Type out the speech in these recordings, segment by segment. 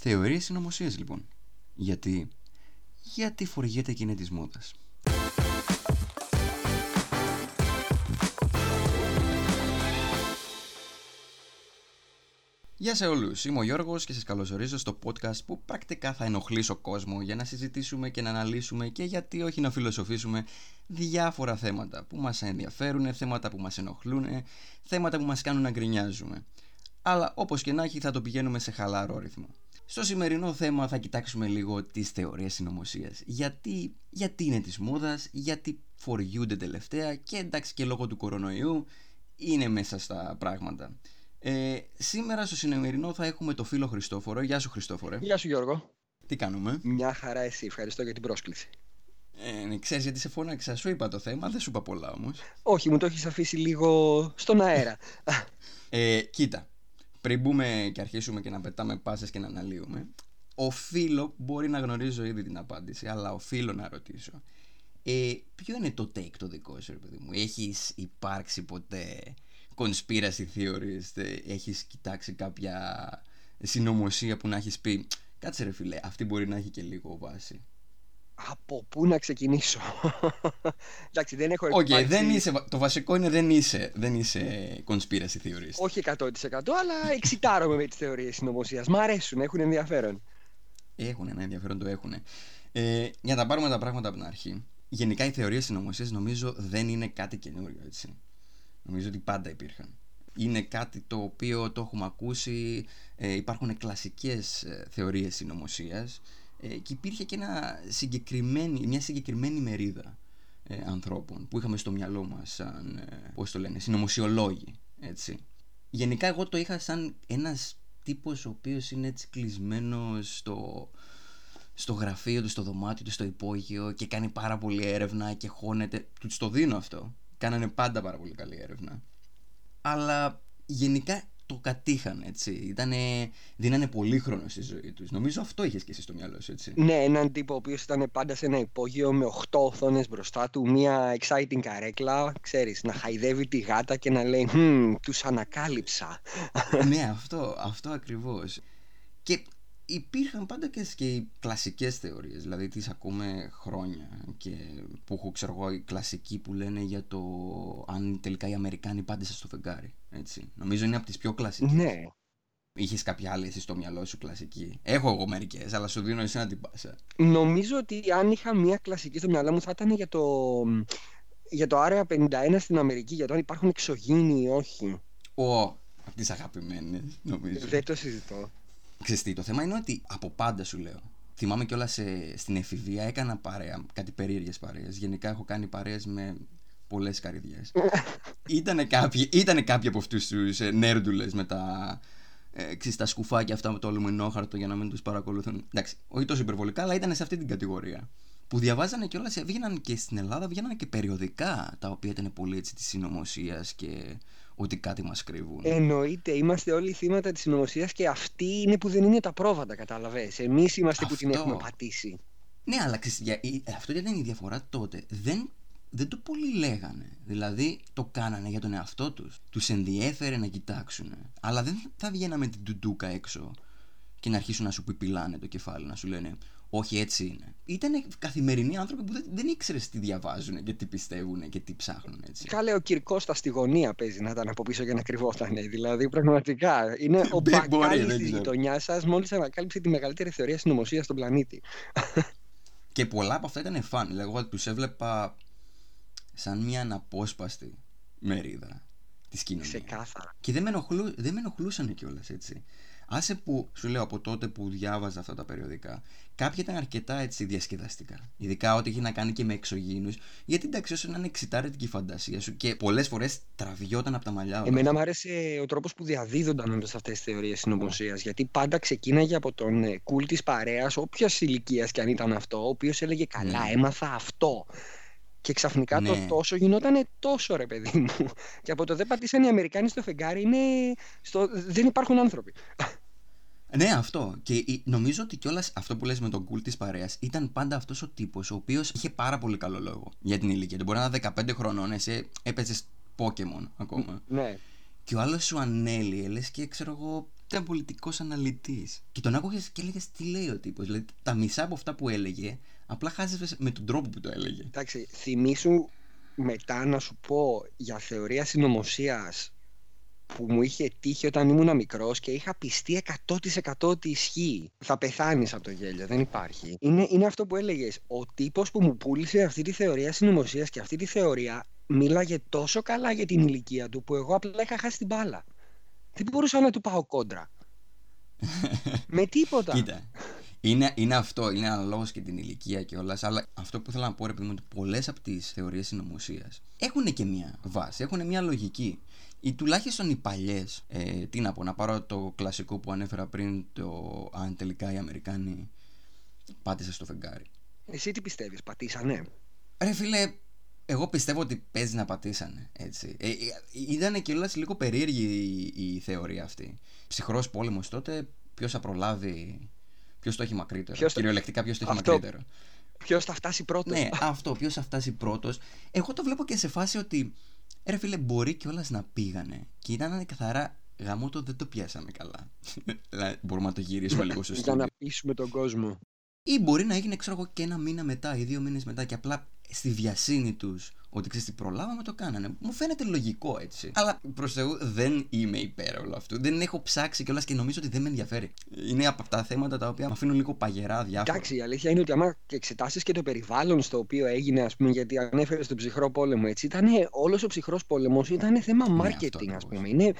Θεωρίες συνωμοσίες λοιπόν. Γιατί, γιατί φοριέται και είναι της μόδας. Γεια σε όλους, είμαι ο Γιώργος και σας καλωσορίζω στο podcast που πρακτικά θα ενοχλήσω κόσμο για να συζητήσουμε και να αναλύσουμε και γιατί όχι να φιλοσοφήσουμε διάφορα θέματα που μας ενδιαφέρουν, θέματα που μας ενοχλούν, θέματα που μας κάνουν να γκρινιάζουμε. Αλλά όπως και να έχει θα το πηγαίνουμε σε χαλαρό ρυθμό. Στο σημερινό θέμα θα κοιτάξουμε λίγο τις θεωρίες συνωμοσίας. Γιατί, γιατί είναι της μόδας, γιατί φοριούνται τελευταία και εντάξει και λόγω του κορονοϊού είναι μέσα στα πράγματα. Ε, σήμερα στο σημερινό θα έχουμε το φίλο Χριστόφορο. Γεια σου Χριστόφορε. Γεια σου Γιώργο. Τι κάνουμε; Μια χαρά εσύ. Ευχαριστώ για την πρόσκληση. Ε, ναι, ξέρεις γιατί σε φώναξα. Σου είπα το θέμα, δεν σου είπα πολλά όμως. Όχι, μου το έχεις αφήσει λίγο στον αέρα. ε, κοίτα, πριν μπούμε και αρχίσουμε και να πετάμε πάσες και να αναλύουμε, οφείλω, μπορεί να γνωρίζω ήδη την απάντηση, αλλά οφείλω να ρωτήσω. Ε, ποιο είναι το take το δικό σου, ρε παιδί μου; Έχεις υπάρξει ποτέ conspiracy theorist, ε, έχεις κοιτάξει κάποια συνωμοσία που να έχεις πει κάτσε ρε φίλε, αυτή μπορεί να έχει και λίγο βάση. Από πού να ξεκινήσω; Εντάξει, δεν έχω okay, δεν είσαι, το βασικό είναι δεν είσαι, δεν είσαι conspiracy theorist. Όχι 100% αλλά εξητάρομαι με τις θεωρίες συνωμοσίας. Μ' αρέσουν, έχουν ενδιαφέρον. Έχουν ένα ενδιαφέρον, το έχουν. Ε, για να τα πάρουμε τα πράγματα από την αρχή. Γενικά οι θεωρίες συνωμοσίας νομίζω δεν είναι κάτι καινούριο, έτσι. Νομίζω ότι πάντα υπήρχαν. Είναι κάτι το οποίο το έχουμε ακούσει, ε, υπάρχουν κλασικές ε, θεωρίες συνωμοσίας ε, και υπήρχε και ένα συγκεκριμένη, μια συγκεκριμένη μερίδα ε, ανθρώπων που είχαμε στο μυαλό μας σαν, ε, πώς το λένε, συνωμοσιολόγοι, έτσι. Γενικά εγώ το είχα σαν ένας τύπος ο οποίος είναι έτσι κλεισμένος στο, στο γραφείο του, στο δωμάτιο του, στο υπόγειο και κάνει πάρα πολύ έρευνα και χώνεται. Τους το δίνω αυτό κάνανε πάντα πάρα πολύ καλή έρευνα. Αλλά γενικά το κατήχαν έτσι. Ήτανε, δίνανε πολύ χρόνο στη ζωή τους. Νομίζω αυτό είχες και εσύ στο μυαλό σου, έτσι. Ναι, έναν τύπο ο οποίος ήταν πάντα σε ένα υπόγειο με 8 οθόνες μπροστά του, μια exciting καρέκλα, ξέρεις, να χαϊδεύει τη γάτα και να λέει Hm, τους ανακάλυψα. ναι, αυτό, αυτό ακριβώς. Και υπήρχαν πάντα και, και οι κλασικές θεωρίες, δηλαδή τις ακούμε χρόνια και που έχω ξέρω εγώ οι κλασικοί που λένε για το αν τελικά οι Αμερικάνοι πάντησαν στο φεγγάρι, έτσι. Νομίζω είναι από τις πιο κλασικές. Ναι. Είχες κάποια άλλη εσύ στο μυαλό σου κλασική; Έχω εγώ μερικές, αλλά σου δίνω εσύ να την πάσα. Νομίζω ότι αν είχα μια κλασική στο μυαλό μου θα ήταν για το, για το Άρεα 51 στην Αμερική, για το αν υπάρχουν εξωγήινοι ή όχι. Ω, από τις αγαπημένες, νομίζω. Δεν το συζητώ. Ξεστή, το θέμα είναι ότι από πάντα σου λέω. Θυμάμαι κιόλας στην εφηβεία έκανα παρέα, κάτι περίεργες παρέες. Γενικά έχω κάνει παρέες με πολλές καρδιέ. ήτανε, κάποιοι, ήτανε κάποιοι από αυτούς τους ε, νέρντουλες με τα, ε, τα σκουφάκια αυτά με το αλουμινόχαρτο για να μην τους παρακολουθούν. Εντάξει, όχι τόσο υπερβολικά, αλλά ήταν σε αυτή την κατηγορία. Που διαβάζανε κιόλας, βγαίναν και στην Ελλάδα, βγαίνανε και περιοδικά τα οποία ήταν πολύ έτσι της συνωμοσίας και ότι κάτι μας κρύβουν. Εννοείται, είμαστε όλοι θύματα της συνωμοσίας και αυτοί είναι που δεν είναι τα πρόβατα, κατάλαβες. Εμείς είμαστε που την έχουμε πατήσει. Ναι, αλλά ξέρεις, αυτό ήταν η διαφορά τότε. Δεν, δεν το πολύ λέγανε. Δηλαδή το κάνανε για τον εαυτό τους. Τους ενδιέφερε να κοιτάξουν. Αλλά δεν θα βγαίναμε την τουντούκα έξω και να αρχίσουν να σου πιπιλάνε το κεφάλι, να σου λένε όχι έτσι είναι. Ήταν καθημερινοί άνθρωποι που δεν, δεν ήξερες τι διαβάζουν και τι πιστεύουν και τι ψάχνουν έτσι. Κάλε ο Κυρκός στα στη γωνία παίζει να ήταν από πίσω και να κρυβόταν. Δηλαδή πραγματικά είναι ο μπακάλι της γειτονιάς σας μόλις ανακάλυψε τη μεγαλύτερη θεωρία συνωμοσίας στον πλανήτη. και πολλά από αυτά ήταν φαν. Δηλαδή, εγώ τους έβλεπα σαν μια αναπόσπαστη μερίδα της κοινωνίας. Ξεκάθαρα. Και δεν με, ενοχλού, δεν με ενοχλούσαν κιόλας έτσι. Άσε που σου λέω από τότε που διάβαζα αυτά τα περιοδικά, κάποια ήταν αρκετά έτσι διασκεδαστικά. Ειδικά ό,τι έχει να κάνει και με εξωγήνου. Γιατί εντάξει, όσο να είναι εξητάρετη η φαντασία σου και πολλές φορές τραβιόταν από τα μαλλιά. Εμένα μου άρεσε ο τρόπος που διαδίδονταν όλες αυτές τις θεωρίες συνωμοσίας. Γιατί πάντα ξεκίναγε από τον κουλ της παρέας, όποιας ηλικίας και αν ήταν αυτό, ο οποίος έλεγε Καλά, ναι. έμαθα αυτό. Και ξαφνικά ναι. το τόσο γινόταν τόσο ρε παιδί μου. Και από το δεν πατήσαν οι Αμερικάνοι στο φεγγάρι είναι στο... δεν υπάρχουν άνθρωποι. Ναι, αυτό. Και νομίζω ότι κιόλας αυτό που λες με τον κουλ της παρέας ήταν πάντα αυτός ο τύπος ο οποίος είχε πάρα πολύ καλό λόγο για την ηλικία του. Μπορεί να είναι 15 χρονών, εσύ έπαιζες Pokémon ακόμα. Ναι. Και ο άλλος σου ανέλυε, λες και ξέρω εγώ, ήταν πολιτικός αναλυτής. Και τον άκουγες και έλεγες τι λέει ο τύπος; Δηλαδή τα μισά από αυτά που έλεγε, απλά χάζευες με τον τρόπο που το έλεγε. Εντάξει, θυμήσου μετά να σου πω για θεωρία συνωμοσίας που μου είχε τύχει όταν ήμουν μικρός και είχα πιστεί 100% ότι ισχύει. Θα πεθάνεις από το γέλιο, δεν υπάρχει. Είναι, είναι αυτό που έλεγες. Ο τύπος που μου πούλησε αυτή τη θεωρία συνωμοσίας και αυτή τη θεωρία μίλαγε τόσο καλά για την ηλικία του που εγώ απλά είχα χάσει την μπάλα. Δεν μπορούσα να του πάω κόντρα. Με τίποτα. Κοίτα. Είναι, είναι αυτό, είναι αναλόγως και την ηλικία και όλα. Αλλά αυτό που θέλω να πω, ρε παιδί μου, ότι πολλές από τις θεωρίες συνωμοσίας έχουν και μία βάση, έχουν μία λογική. Ή τουλάχιστον οι παλιές, ε, τι να πω, να πάρω το κλασικό που ανέφερα πριν, το αν τελικά οι Αμερικάνοι πάτησαν στο φεγγάρι. Εσύ τι πιστεύεις, πατήσανε; Ρε φίλε, εγώ πιστεύω ότι παίζει να πατήσανε. Έτσι. Ε, ε, ήταν και όλα λίγο περίεργη η, η θεωρία αυτή. Ψυχρός πόλεμος τότε, ποιος θα προλάβει. Ποιος το έχει μακρύτερο. Ποιος Κυριολεκτικά, ποιος το έχει αυτό... μακρύτερο. Ποιος θα φτάσει πρώτος. Ναι, αυτό, ποιος θα φτάσει πρώτος. Εγώ το βλέπω και σε φάση ότι. Ρε φίλε, μπορεί κιόλας να πήγανε και ήταν καθαρά γαμό το δεν το πιάσαμε καλά. Μπορούμε να το γυρίσουμε λίγο στο Για να πείσουμε τον κόσμο. Ή μπορεί να έγινε, ξέρω εγώ, και ένα μήνα μετά ή δύο μήνες μετά και απλά στη βιασύνη τους ότι ξέρεις τι προλάβαμε, το κάνανε. Μου φαίνεται λογικό έτσι. Αλλά προς Θεού δεν είμαι υπέρ όλο αυτού. Δεν έχω ψάξει κιόλας και νομίζω ότι δεν με ενδιαφέρει. Είναι από αυτά τα θέματα τα οποία με αφήνουν λίγο παγερά διάφορα. Εντάξει, η αλήθεια είναι ότι άμα και εξετάσεις και το περιβάλλον στο οποίο έγινε, ας πούμε, γιατί ανέφερες στον ψυχρό πόλεμο έτσι, ήταν όλος ο ψυχρός πόλεμος ήταν θέμα ναι, marketing, ας πούμε. Είναι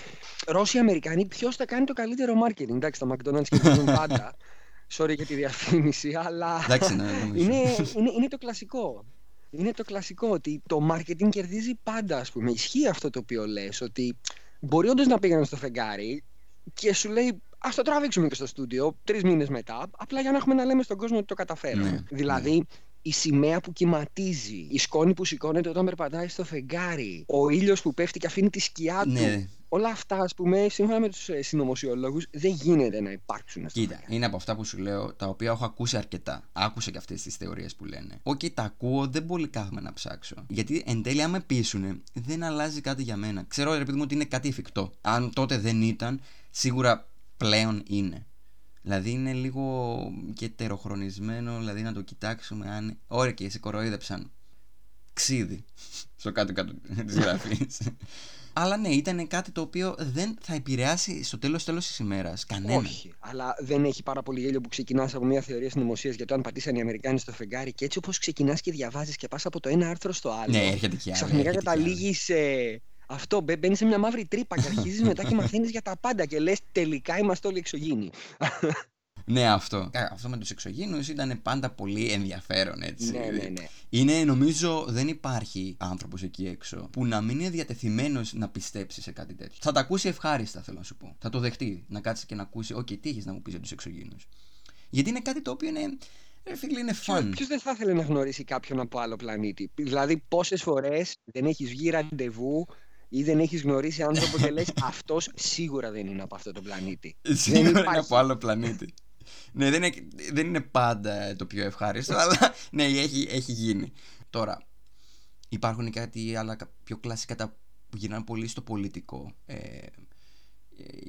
Ρώσοι Αμερικανοί, ποιος θα κάνει το καλύτερο marketing. Εντάξει, τα McDonald's και πάντα. Sorry για τη διαφήμιση, αλλά Εντάξει, ναι, είναι, είναι, είναι το κλασικό. Είναι το κλασικό ότι το marketing κερδίζει πάντα, ας πούμε. Ισχύει αυτό το οποίο λες, ότι μπορεί όντως να πήγαν στο φεγγάρι και σου λέει Α το τραβήξουμε και στο στούντιο τρεις μήνες μετά, απλά για να έχουμε να λέμε στον κόσμο ότι το καταφέραμε. Ναι, δηλαδή, ναι. Η σημαία που κυματίζει, η σκόνη που σηκώνεται όταν περπατάει στο φεγγάρι, ο ήλιος που πέφτει και αφήνει τη σκιά του. Ναι όλα αυτά, ας πούμε, σύμφωνα με τους ε, συνωμοσιολόγους, δεν γίνεται να υπάρξουν. Κοίτα, είναι από αυτά που σου λέω, τα οποία έχω ακούσει αρκετά. Άκουσα και αυτές τις θεωρίες που λένε. Ok, okay, τα ακούω, δεν πολύ κάθομαι να ψάξω. Γιατί εν τέλει, άμα πείσουν, δεν αλλάζει κάτι για μένα. Ξέρω, ρε παιδί μου, ότι είναι κάτι εφικτό. Αν τότε δεν ήταν, σίγουρα πλέον είναι. Δηλαδή είναι λίγο και τεροχρονισμένο, δηλαδή να το κοιτάξουμε αν. Ωραία, και σε κοροϊδέψαν. Ξίδι. Στο κάτω-κάτω της γραφής. Αλλά ναι, ήταν κάτι το οποίο δεν θα επηρεάσει στο τέλος τέλος της ημέρας κανένα. Όχι, αλλά δεν έχει πάρα πολύ γέλιο που ξεκινάς από μια θεωρία συνωμοσίας για το αν πατήσαν οι Αμερικάνοι στο φεγγάρι και έτσι όπως ξεκινάς και διαβάζεις και πας από το ένα άρθρο στο άλλο. Ναι, έρχεται και άλλο. Ξαφνικά καταλήγεις σε. Αυτό, μπαίνεις σε μια μαύρη τρύπα και αρχίζεις μετά και μαθαίνεις για τα πάντα και λες τελικά είμαστε όλοι εξωγήινοι. Ναι, αυτό. Αυτό με τους εξωγήνου ήταν πάντα πολύ ενδιαφέρον, έτσι. Ναι, ναι, ναι. Είναι, νομίζω, δεν υπάρχει άνθρωπος εκεί έξω που να μην είναι διατεθειμένος να πιστέψει σε κάτι τέτοιο. Θα τα ακούσει ευχάριστα, θέλω να σου πω. Θα το δεχτεί. Να κάτσει και να ακούσει, OK, τι έχεις να μου πεις για τους εξωγήνου. Γιατί είναι κάτι το οποίο είναι. Ρε φίλε, είναι φαν. Ποιος δεν θα ήθελε να γνωρίσει κάποιον από άλλο πλανήτη; Δηλαδή, πόσες φορές δεν έχεις βγει ραντεβού ή δεν έχεις γνωρίσει άνθρωπο και λες αυτός σίγουρα δεν είναι από αυτό το πλανήτη. Σίγουρα είναι από άλλο πλανήτη ναι, δεν είναι, δεν είναι πάντα το πιο ευχάριστο, αλλά ναι, έχει, έχει γίνει. Τώρα, υπάρχουν κάτι άλλα πιο κλασικά τα που γυρνάνε πολύ στο πολιτικό. Ε, ε,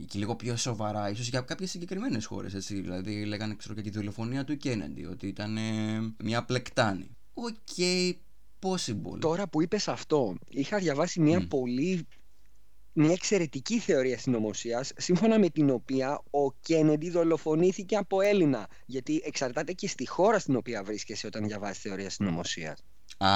και λίγο πιο σοβαρά, ίσως για κάποιες συγκεκριμένες χώρες. Δηλαδή, λέγανε ξέρω, για τη δολοφονία του Κέννεντι, ότι ήταν ε, μια πλεκτάνη. Ok, okay, possible. Τώρα που είπες αυτό, είχα διαβάσει μια πολύ μια εξαιρετική θεωρία συνωμοσίας, σύμφωνα με την οποία ο Κέννεντι δολοφονήθηκε από Έλληνα. Γιατί εξαρτάται και στη χώρα στην οποία βρίσκεσαι όταν διαβάζεις θεωρία συνωμοσίας. Α,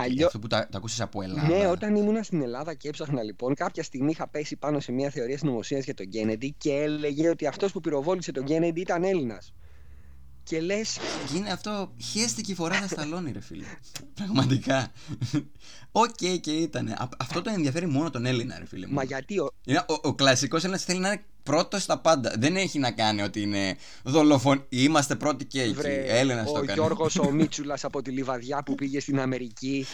Αλλιώ... αυτό που τα, τα ακούσεις από Ελλάδα. Ναι, όταν ήμουν στην Ελλάδα και έψαχνα λοιπόν, κάποια στιγμή είχα πέσει πάνω σε μια θεωρία συνωμοσίας για τον Κέννεντι και έλεγε ότι αυτός που πυροβόλησε τον Κέννεντι ήταν Έλληνας και λες. Γίνει αυτό χέστηκε η φοράδα στ' αλώνι, ρε φίλε. Πραγματικά. Ok, okay, και ήταν. Αυτό το ενδιαφέρει μόνο τον Έλληνα, ρε φίλε. Μα γιατί ο. Είναι, ο, ο κλασικός Έλληνας θέλει να είναι πρώτος στα πάντα. Δεν έχει να κάνει ότι είναι δολοφον. Είμαστε πρώτοι και εκεί. Έλληνας το κάνει. Ο Γιώργος ο Μίτσουλας από τη Λιβαδιά που πήγε στην Αμερική.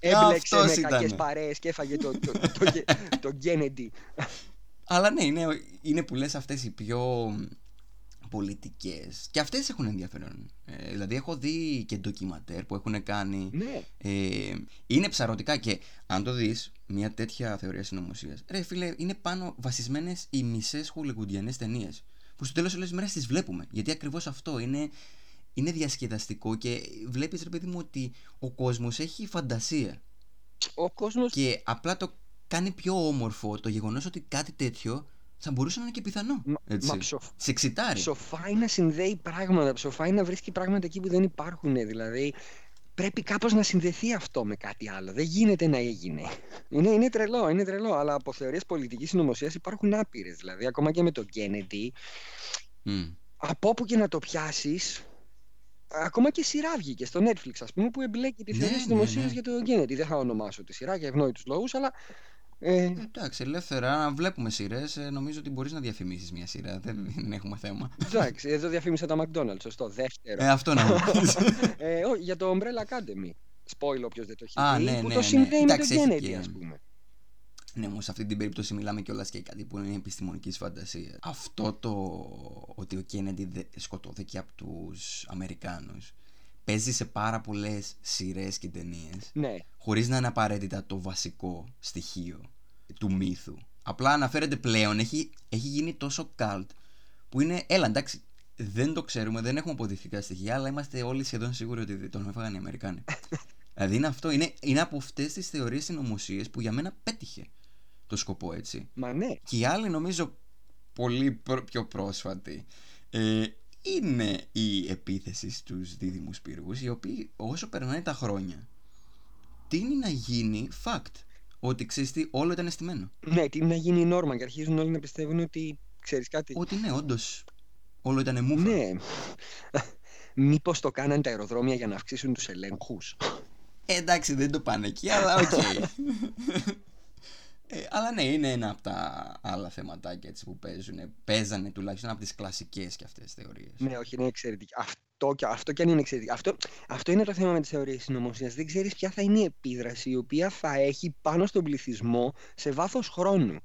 Έμπλεξε με κακές παρέες και έφαγε τον το, το, το, Κέννεντι. Αλλά ναι, είναι, είναι που λες αυτές οι πιο πολιτικές και αυτές έχουν ενδιαφέρον ε, δηλαδή έχω δει και ντοκιματέρ που έχουν κάνει Ναι. ε, είναι ψαρωτικά και αν το δεις μια τέτοια θεωρία συνωμοσίας. Ρε φίλε, είναι πάνω βασισμένες οι μισές χολιγουντιανές ταινίες. Που στο τέλος όλε τι μέρε τις βλέπουμε. Γιατί ακριβώς αυτό είναι, είναι διασκεδαστικό και βλέπεις, ρε παιδί μου, ότι ο κόσμος έχει φαντασία. Ο κόσμος Και απλά το κάνει πιο όμορφο το γεγονός ότι κάτι τέτοιο θα μπορούσε να είναι και πιθανό. Μα- Έτσι. μα ψοφ- Σε εξητάρει. ψοφάει να συνδέει πράγματα, ψοφάει να βρίσκει πράγματα εκεί που δεν υπάρχουν. Δηλαδή, πρέπει κάπως να συνδεθεί αυτό με κάτι άλλο. Δεν γίνεται να έγινε. Είναι, είναι τρελό, είναι τρελό. Αλλά από θεωρίες πολιτικής συνωμοσίας υπάρχουν άπειρες. Δηλαδή, ακόμα και με τον Kennedy, Μμ. από όπου και να το πιάσεις, ακόμα και σειρά βγήκε στο Netflix, ας πούμε, που εμπλέκει τη Ναι, θεωρία ναι, συνωμοσίας ναι. για τον Kennedy. Δεν θα ονομάσω τη σειρά για ευνόητους λόγους, αλλά... Ε, Εντάξει, ελεύθερα, αν βλέπουμε σειρές, νομίζω ότι μπορείς να διαφημίσεις μια σειρά. Δεν, δεν έχουμε θέμα. εντάξει, εδώ διαφήμισα τα McDonald's, σωστό. Δεύτερο. Ε, αυτό να μου πεις. Ε, ό, για το Umbrella Academy. Spoil όποιος δεν το έχει Α, δει, ναι, που ναι, το ναι. συνδέει με Εντάξει, τον έχει Kennedy, και- ας πούμε. Ναι, όμως σε αυτή την περίπτωση μιλάμε κιόλας και κάτι που είναι επιστημονικής φαντασίας. Αυτό το ότι ο Κέννεντι δε- σκοτώθηκε από τους Αμερικάνους παίζει σε πάρα πολλές σειρές και ταινίες. Ναι, Χωρίς να είναι απαραίτητα το βασικό στοιχείο του μύθου. Απλά αναφέρεται πλέον, έχει, έχει γίνει τόσο cult που είναι. Έλα, εντάξει, δεν το ξέρουμε, δεν έχουμε αποδεικτικά στοιχεία, αλλά είμαστε όλοι σχεδόν σίγουροι ότι τον έφαγαν οι Αμερικάνοι. δηλαδή είναι αυτό, είναι, είναι από αυτές τις θεωρίες συνωμοσίες που για μένα πέτυχε το σκοπό έτσι. μα ναι. Και η άλλη νομίζω πολύ προ- πιο πρόσφατη ε, είναι η επίθεση στους δίδυμους πύργους οι οποίοι όσο περνάνε τα χρόνια τείνει να γίνει fact ότι ξέρεις τι όλο ήταν στημένο Ναι, τείνει να γίνει η νόρμα και αρχίζουν όλοι να πιστεύουν ότι ξέρεις κάτι. ότι ναι όντως όλο ήταν μούφα Ναι. Μήπως το κάνανε τα αεροδρόμια για να αυξήσουν τους ελέγχους; Ε, εντάξει δεν το πάνε εκεί αλλά οκ Ε, αλλά ναι, είναι ένα από τα άλλα θεματάκια έτσι, που παίζουν. Παίζανε τουλάχιστον από τις κλασικές και αυτές τις θεωρίες. ναι, όχι, είναι εξαιρετική. Αυτό, και- αυτό και αν είναι εξαιρετικό. Αυτό, αυτό είναι το θέμα με τις θεωρίες συνωμοσίας. Δεν ξέρεις ποια θα είναι η επίδραση η οποία θα έχει πάνω στον πληθυσμό σε βάθος χρόνου.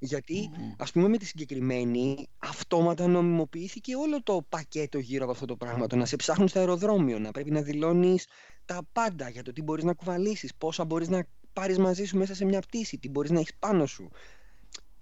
Γιατί, Μμμ. ας πούμε, με τη συγκεκριμένη, αυτόματα νομιμοποιήθηκε όλο το πακέτο γύρω από αυτό το πράγμα. Το να σε ψάχνουν στο αεροδρόμιο, να πρέπει να δηλώνεις τα πάντα για το τι μπορείς να κουβαλήσεις, πόσα μπορείς να πάρεις μαζί σου μέσα σε μια πτήση, τι μπορείς να έχεις πάνω σου.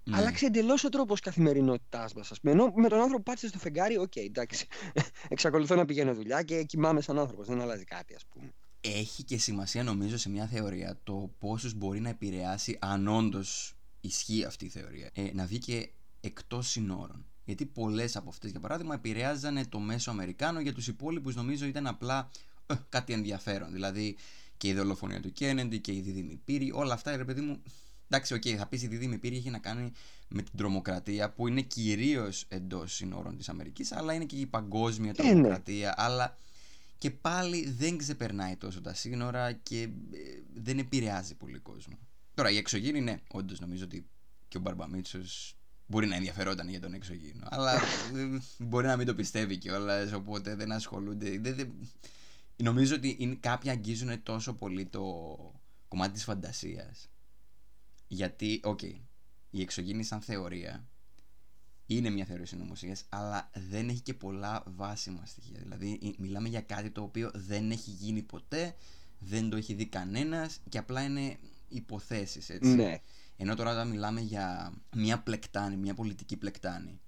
Ναι. Άλλαξε εντελώς ο τρόπος καθημερινότητάς μας. Ενώ με τον άνθρωπο πάτησε στο φεγγάρι, οκ, εντάξει. Εξακολουθώ να πηγαίνω δουλειά και κοιμάμαι σαν άνθρωπος. Δεν αλλάζει κάτι, ας πούμε. έχει και σημασία νομίζω σε μια θεωρία το πόσους μπορεί να επηρεάσει αν όντως ισχύει αυτή η θεωρία ε, να βγει και εκτός συνόρων γιατί πολλές από αυτές για παράδειγμα επηρεάζανε το μέσο Αμερικάνο για τους υπόλοιπους νομίζω ήταν απλά ε, κάτι ενδιαφέρον δηλαδή και η δολοφονία του Κέννεντι και οι δίδυμοι πύργοι όλα αυτά ρε παιδί μου εντάξει οκ θα πεις οι δίδυμοι πύργοι έχει να κάνει με την τρομοκρατία που είναι κυρίως εντός συνόρων της Αμερικής αλλά είναι και η παγκόσμια Ε, ναι. τρομοκρατία αλλά και πάλι δεν ξεπερνάει τόσο τα σύνορα και ε, δεν επηρεάζει πολύ κόσμο. Τώρα η εξωγήινη, ναι, όντως νομίζω ότι και ο Μπαρμπαμίτσος μπορεί να ενδιαφερόταν για τον εξωγήινο. Αλλά ε, μπορεί να μην το πιστεύει κιόλας, οπότε δεν ασχολούνται. Δεν, δεν... Νομίζω ότι είναι, κάποιοι αγγίζουν τόσο πολύ το κομμάτι της φαντασίας γιατί, οκ, οι εξωγήινοι σαν θεωρία είναι μια θεωρία συνωμοσίας, αλλά δεν έχει και πολλά βάσιμα στοιχεία. Δηλαδή, ε, μιλάμε για κάτι το οποίο δεν έχει γίνει ποτέ, δεν το έχει δει κανένας και απλά είναι υποθέσεις, έτσι. Ναι. Ενώ τώρα όταν μιλάμε για μια πλεκτάνη, μια πολιτική πλεκτάνη,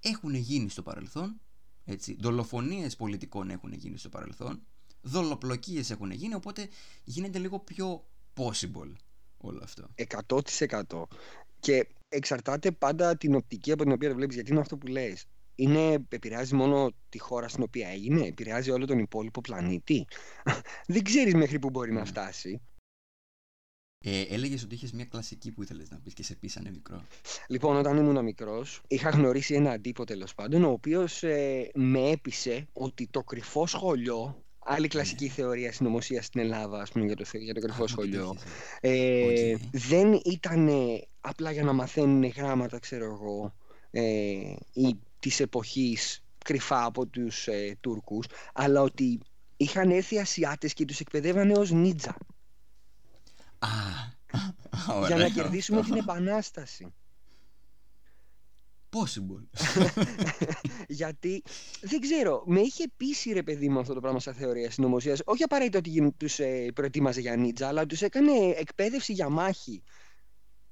έχουν γίνει στο παρελθόν, έτσι. Δολοφονίες πολιτικών έχουν γίνει στο παρελθόν, δολοπλοκίες έχουν γίνει, οπότε γίνεται λίγο πιο possible όλο αυτό. 100%. Και εξαρτάται πάντα την οπτική από την οποία το βλέπεις, γιατί είναι αυτό που λες. Είναι, επηρεάζει μόνο τη χώρα στην οποία έγινε, επηρεάζει όλο τον υπόλοιπο πλανήτη. Δεν ξέρεις μέχρι που μπορεί να Ναι. φτάσει. Ε, έλεγες ότι είχες μια κλασική που ήθελες να πεις και σε πείσανε μικρό. Λοιπόν, όταν ήμουν μικρός, είχα γνωρίσει έναν τύπο τέλος πάντων, ο οποίος ε, με έπεισε ότι το κρυφό σχολείο, άλλη κλασική θεωρία συνωμοσίας στην Ελλάδα, ας πούμε, για το, θε- για το κρυφό Ναι. Α, σχολείο, μου το είχες, ε. ε, Οκ. δεν ήταν απλά για να μαθαίνουν γράμματα, ξέρω εγώ, ε, ή της εποχής κρυφά από τους ε, Τούρκους, αλλά ότι είχαν έρθει Ασιάτες και τους εκπαιδεύανε ως νίτζα Α, για να ωραίο κερδίσουμε αυτό. την Επανάσταση. Possible. Γιατί δεν ξέρω, με είχε πείσει ρε παιδί μου αυτό το πράγμα σαν θεωρία συνωμοσίας. Όχι απαραίτητα ότι τους ε, προετοίμαζε για νίτζα, αλλά τους έκανε εκπαίδευση για μάχη.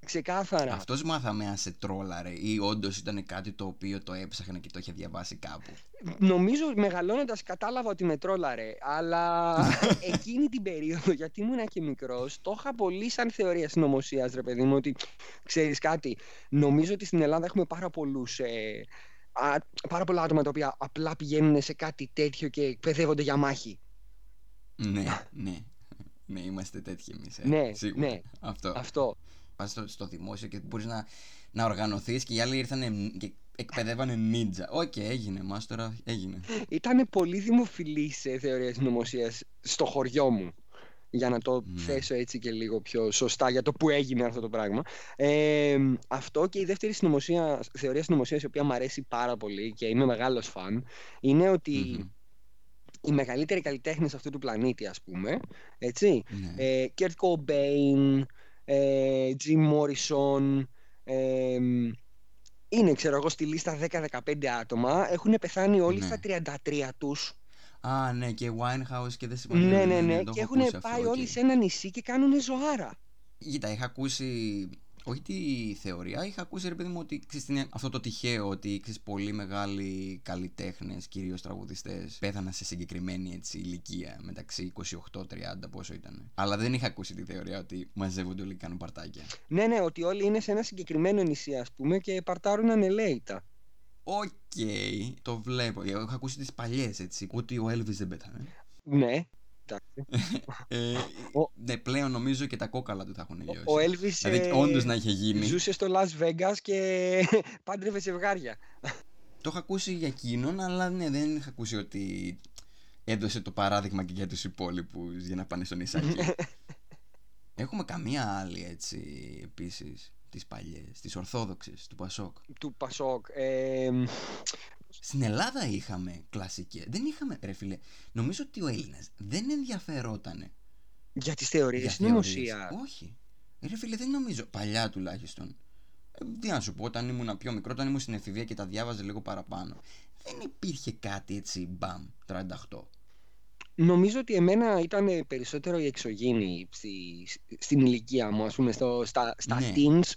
Ξεκάθαρα. Αυτός μάθαμε αν σε τρόλαρε ή όντως ήταν κάτι το οποίο το έψαχνα και το είχε διαβάσει κάπου. Νομίζω μεγαλώνοντας κατάλαβα ότι με τρόλαρε, αλλά εκείνη την περίοδο, γιατί ήμουν και μικρός, το είχα πολύ σαν θεωρία συνωμοσίας, ρε παιδί μου, ότι ξέρεις κάτι, νομίζω ότι στην Ελλάδα έχουμε πάρα πολλούς... Ε, α, πάρα πολλά άτομα τα οποία απλά πηγαίνουν σε κάτι τέτοιο και εκπαιδεύονται για μάχη. Ναι, ναι. Ναι, είμαστε τέτοιοι εμείς. Ε. Ναι, Σίγουρα. ναι. Αυτό. Αυτό. Πας στο, στο δημόσιο και μπορείς να, να οργανωθείς και οι άλλοι ήρθαν και εκπαιδεύανε νίτζα. Οκ, έγινε. Μας τώρα έγινε. Ήταν πολύ δημοφιλής σε θεωρία συνωμοσία στο χωριό μου. Για να το Ναι. θέσω έτσι και λίγο πιο σωστά για το που έγινε αυτό το πράγμα. Ε, αυτό και η δεύτερη συνωμοσία, θεωρία συνωμοσία η οποία μου αρέσει πάρα πολύ και είμαι μεγάλος φαν είναι ότι Μμμ. οι μεγαλύτεροι καλλιτέχνες αυτού του πλανήτη ας πούμε έτσι, Ναι. ε, Kurt Cobain, ε, Jim Morrison ε, είναι ξέρω εγώ στη λίστα 10-15 άτομα έχουν πεθάνει όλοι Ναι. στα 33 τους Α, ναι, και Winehouse και δεν συμφωνώ. ναι ναι ναι το και έχω έχουν ακούσει πάει αυτό, όλοι οκ. σε ένα νησί και κάνουν ζωάρα Κοίτα, είχα ακούσει. Όχι τη θεωρία, είχα ακούσει ρε παιδί μου ότι ξέρεις, είναι αυτό το τυχαίο ότι ξέρεις, πολύ μεγάλοι καλλιτέχνες, κυρίως τραγουδιστές, πέθαναν σε συγκεκριμένη έτσι, ηλικία μεταξύ 28-30, πόσο ήταν. Αλλά δεν είχα ακούσει τη θεωρία ότι μαζεύονται όλοι και κάνουν παρτάκια. ναι ναι ότι όλοι είναι σε ένα συγκεκριμένο νησί ας πούμε και παρτάρουν ανελαίητα Οκ, το βλέπω. Εγώ είχα ακούσει τις παλιές έτσι. Ότι ο Elvis δεν πέθανε. ναι εντάξει. Ε, Ο- ναι, πλέον νομίζω και τα κόκαλα του θα έχουν λιώσει. ο Elvis Δηλαδή, ε, όντως να είχε γίνει. ζούσε στο Las Vegas και πάντρευε ζευγάρια Το είχα ακούσει για εκείνον, αλλά ναι, δεν είχα ακούσει ότι έδωσε το παράδειγμα και για τους υπόλοιπους για να πάνε στο νησάκι. Έχουμε καμία άλλη έτσι επίσης τις παλιές, τις ορθόδοξες του Πασόκ. του Πασόκ ε, Στην Ελλάδα είχαμε κλασικές. Δεν είχαμε, ρε φίλε, νομίζω ότι ο Έλληνας δεν ενδιαφερότανε για τις θεωρίες για συνωμοσία θεωρίες. Όχι. Ρε φίλε, δεν νομίζω, παλιά τουλάχιστον. Ε, τι να σου πω, όταν ήμουν πιο μικρό, όταν ήμουν στην εφηβεία και τα διάβαζε λίγο παραπάνω. Δεν υπήρχε κάτι έτσι μπαμ, 38. Νομίζω ότι εμένα ήταν περισσότερο η εξωγήινη στη, στην ηλικία μου, ας πούμε, στο, στα, στα Ναι. teens.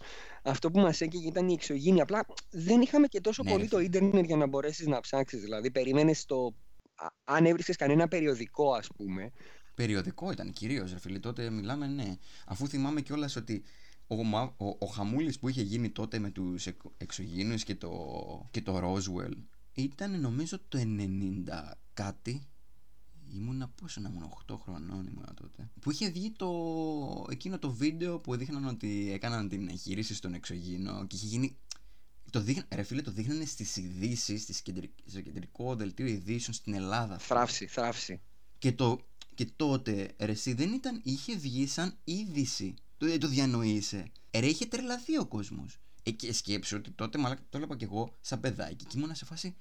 Αυτό που μας έκαιγε ήταν η εξωγήινη. Απλά δεν είχαμε και τόσο Ναι, πολύ ρε το φίλε. ίντερνετ για να μπορέσεις να ψάξεις. Δηλαδή, περίμενες το... α- Αν έβρισκες κανένα περιοδικό, ας πούμε, Περιοδικό ήταν κυρίως, ρε φίλε. Τότε μιλάμε, ναι. Αφού θυμάμαι κιόλας ότι ο, Μα- ο, ο χαμούλης που είχε γίνει τότε με τους εξωγήινους και το, και το Roswell ήταν νομίζω το 90 κάτι. Ήμουνα πόσο να ήμουν, 8 χρονών ήμουνα τότε. Που είχε βγει το, εκείνο το βίντεο που δείχναν ότι έκαναν την εγχείρηση στον εξωγήινο και είχε γίνει. Το δείχνα, ρε φίλε, το δείχνανε στις ειδήσει, στις κεντρι- στο κεντρικό δελτίο ειδήσεων στην Ελλάδα. θράψη, θράψη. Και, το, και τότε, ρε, εσύ δεν ήταν, είχε βγει σαν είδηση. Το, δεν το διανοείσαι. Ε, Ρε, είχε τρελαθεί ο κόσμος. Ε, και σκέψου ότι τότε μαλάκα, το έλεγα και εγώ σαν παιδάκι και ήμουνα σε φάση.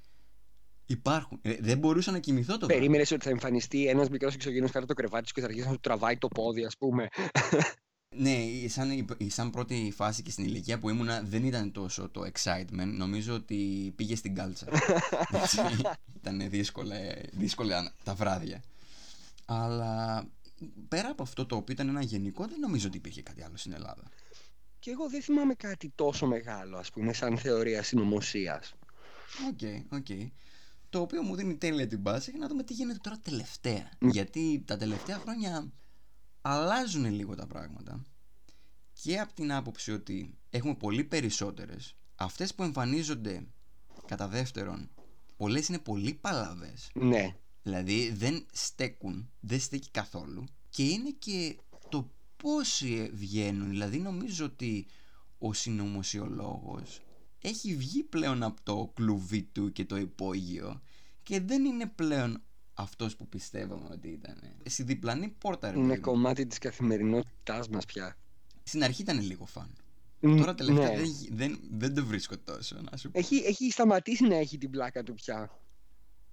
Υπάρχουν. Ε, δεν μπορούσα να κοιμηθώ το βράδυ. Περίμενες ότι θα εμφανιστεί ένας μικρός εξωγήινος κάτω από το κρεβάτι σου και θα αρχίσει να του τραβάει το πόδι, ας πούμε. Ναι, σαν, η- η- σαν πρώτη φάση και στην ηλικία που ήμουνα δεν ήταν τόσο το excitement. Νομίζω ότι πήγε στην κάλτσα. Έτσι, ήταν δύσκολα, δύσκολα τα βράδια. Αλλά πέρα από αυτό το οποίο ήταν ένα γενικό, δεν νομίζω ότι υπήρχε κάτι άλλο στην Ελλάδα. Και εγώ δεν θυμάμαι κάτι τόσο μεγάλο, ας πούμε, σαν θεωρία συνωμοσίας. OK, OK. Το οποίο μου δίνει τέλεια την πάση για να δούμε τι γίνεται τώρα τελευταία. Γιατί τα τελευταία χρόνια αλλάζουν λίγο τα πράγματα. Και από την άποψη ότι έχουμε πολύ περισσότερες. Αυτές που εμφανίζονται κατά δεύτερον, πολλές είναι πολύ παλαβές. Ναι. Δηλαδή δεν στέκουν, δεν στέκει καθόλου. Και είναι και το πόσοι βγαίνουν. Δηλαδή νομίζω ότι ο συνωμοσιολόγος έχει βγει πλέον από το κλουβί του και το υπόγειο και δεν είναι πλέον αυτός που πιστεύαμε ότι ήταν. Στη διπλανή πόρτα ρε Είναι παιδί μου. κομμάτι της καθημερινότητάς μας πια. Στην αρχή ήταν λίγο φαν. Μ, Τώρα τελευταία ναι. δεν, δεν, δεν το βρίσκω τόσο να σου πω. Έχει, έχει σταματήσει να έχει την πλάκα του πια.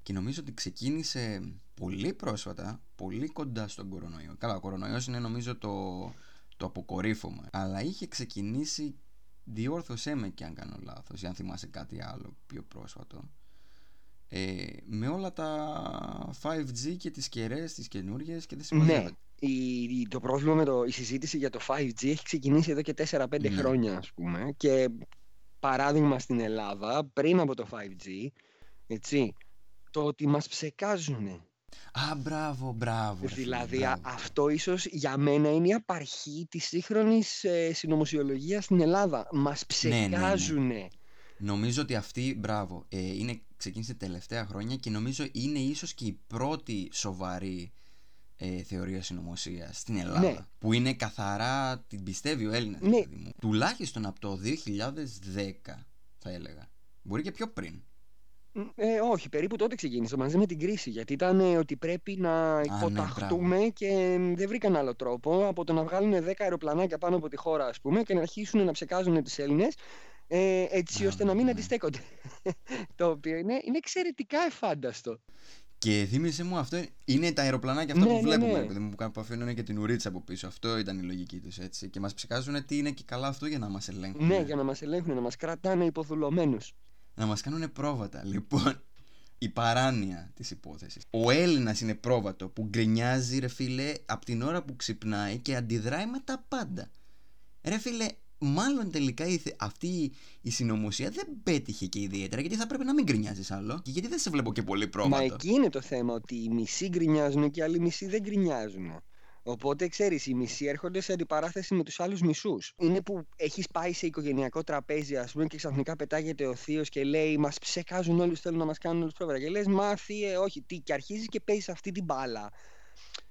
Και νομίζω ότι ξεκίνησε πολύ πρόσφατα, πολύ κοντά στον κορονοϊό. Καλά, ο κορονοϊός είναι νομίζω το, το αποκορύφωμα. Αλλά είχε ξεκινήσει διόρθωσέ με και αν κάνω λάθος ή αν θυμάσαι κάτι άλλο πιο πρόσφατο. Ε, με όλα τα 5G και τις κεραίες τις καινούργιες και δεν Ναι, η, το πρόβλημα με το, η συζήτηση για το 5G έχει ξεκινήσει εδώ και 4-5 ναι. χρόνια ας πούμε και παράδειγμα στην Ελλάδα πριν από το 5G έτσι, το ότι μας ψεκάζουν Α, μπράβο, μπράβο. Δηλαδή αυτό ίσως για μένα είναι η απαρχή της σύγχρονης ε, συνωμοσιολογίας στην Ελλάδα. Μας ψεκάζουν. Ναι, ναι, ναι. Νομίζω ότι αυτή, μπράβο, ε, είναι, ξεκίνησε τελευταία χρόνια και νομίζω είναι ίσως και η πρώτη σοβαρή ε, θεωρία συνωμοσίας στην Ελλάδα. Ναι. Που είναι καθαρά, την πιστεύει ο Έλληνας. Ναι. Τουλάχιστον από το 2010 θα έλεγα. Μπορεί και πιο πριν. Ε, όχι, περίπου τότε ξεκίνησε μαζί με την κρίση. Γιατί ήταν ε, ότι πρέπει να ναι, υποταχτούμε και δεν βρήκαν άλλο τρόπο από το να βγάλουν 10 αεροπλανάκια πάνω από τη χώρα, ας πούμε, και να αρχίσουν να ψεκάζουν του Έλληνες ε, έτσι ώστε να μην ναι. αντιστέκονται. το οποίο είναι, είναι εξαιρετικά εφάνταστο. Και θύμισε μου, αυτό είναι τα αεροπλανάκια αυτά ναι, που ναι, βλέπουμε. Ναι. μου που αφήνουν και την ουρίτσα από πίσω. Αυτό ήταν η λογική τους έτσι. Και μας ψεκάζουν τι είναι και καλά αυτό για να μας ελέγχουν. Ναι, για να μας ελέγχουν, να μας κρατάνε υποδουλωμένου να μας κάνουν πρόβατα. Λοιπόν, η παράνοια της υπόθεσης. Ο Έλληνας είναι πρόβατο που γκρινιάζει ρε φίλε από την ώρα που ξυπνάει και αντιδράει με τα πάντα. Ρε φίλε, μάλλον τελικά αυτή η συνωμοσία δεν πέτυχε και ιδιαίτερα γιατί θα πρέπει να μην γκρινιάζεις άλλο. Και γιατί δεν σε βλέπω και πολύ πρόβατο. Μα εκεί είναι το θέμα, ότι οι μισοί γκρινιάζουν και οι άλλοι μισοί δεν γκρινιάζουν. Οπότε ξέρεις, οι μισοί έρχονται σε αντιπαράθεση με τους άλλους μισούς. Είναι που έχεις πάει σε οικογενειακό τραπέζι, ας πούμε, και ξαφνικά πετάγεται ο θείος και λέει Μας ψεκάζουν όλους, θέλουν να μας κάνουν όλους πρόβλημα. Και λες, Μα θύε, όχι, τι, και αρχίζεις και παίζεις αυτή την μπάλα.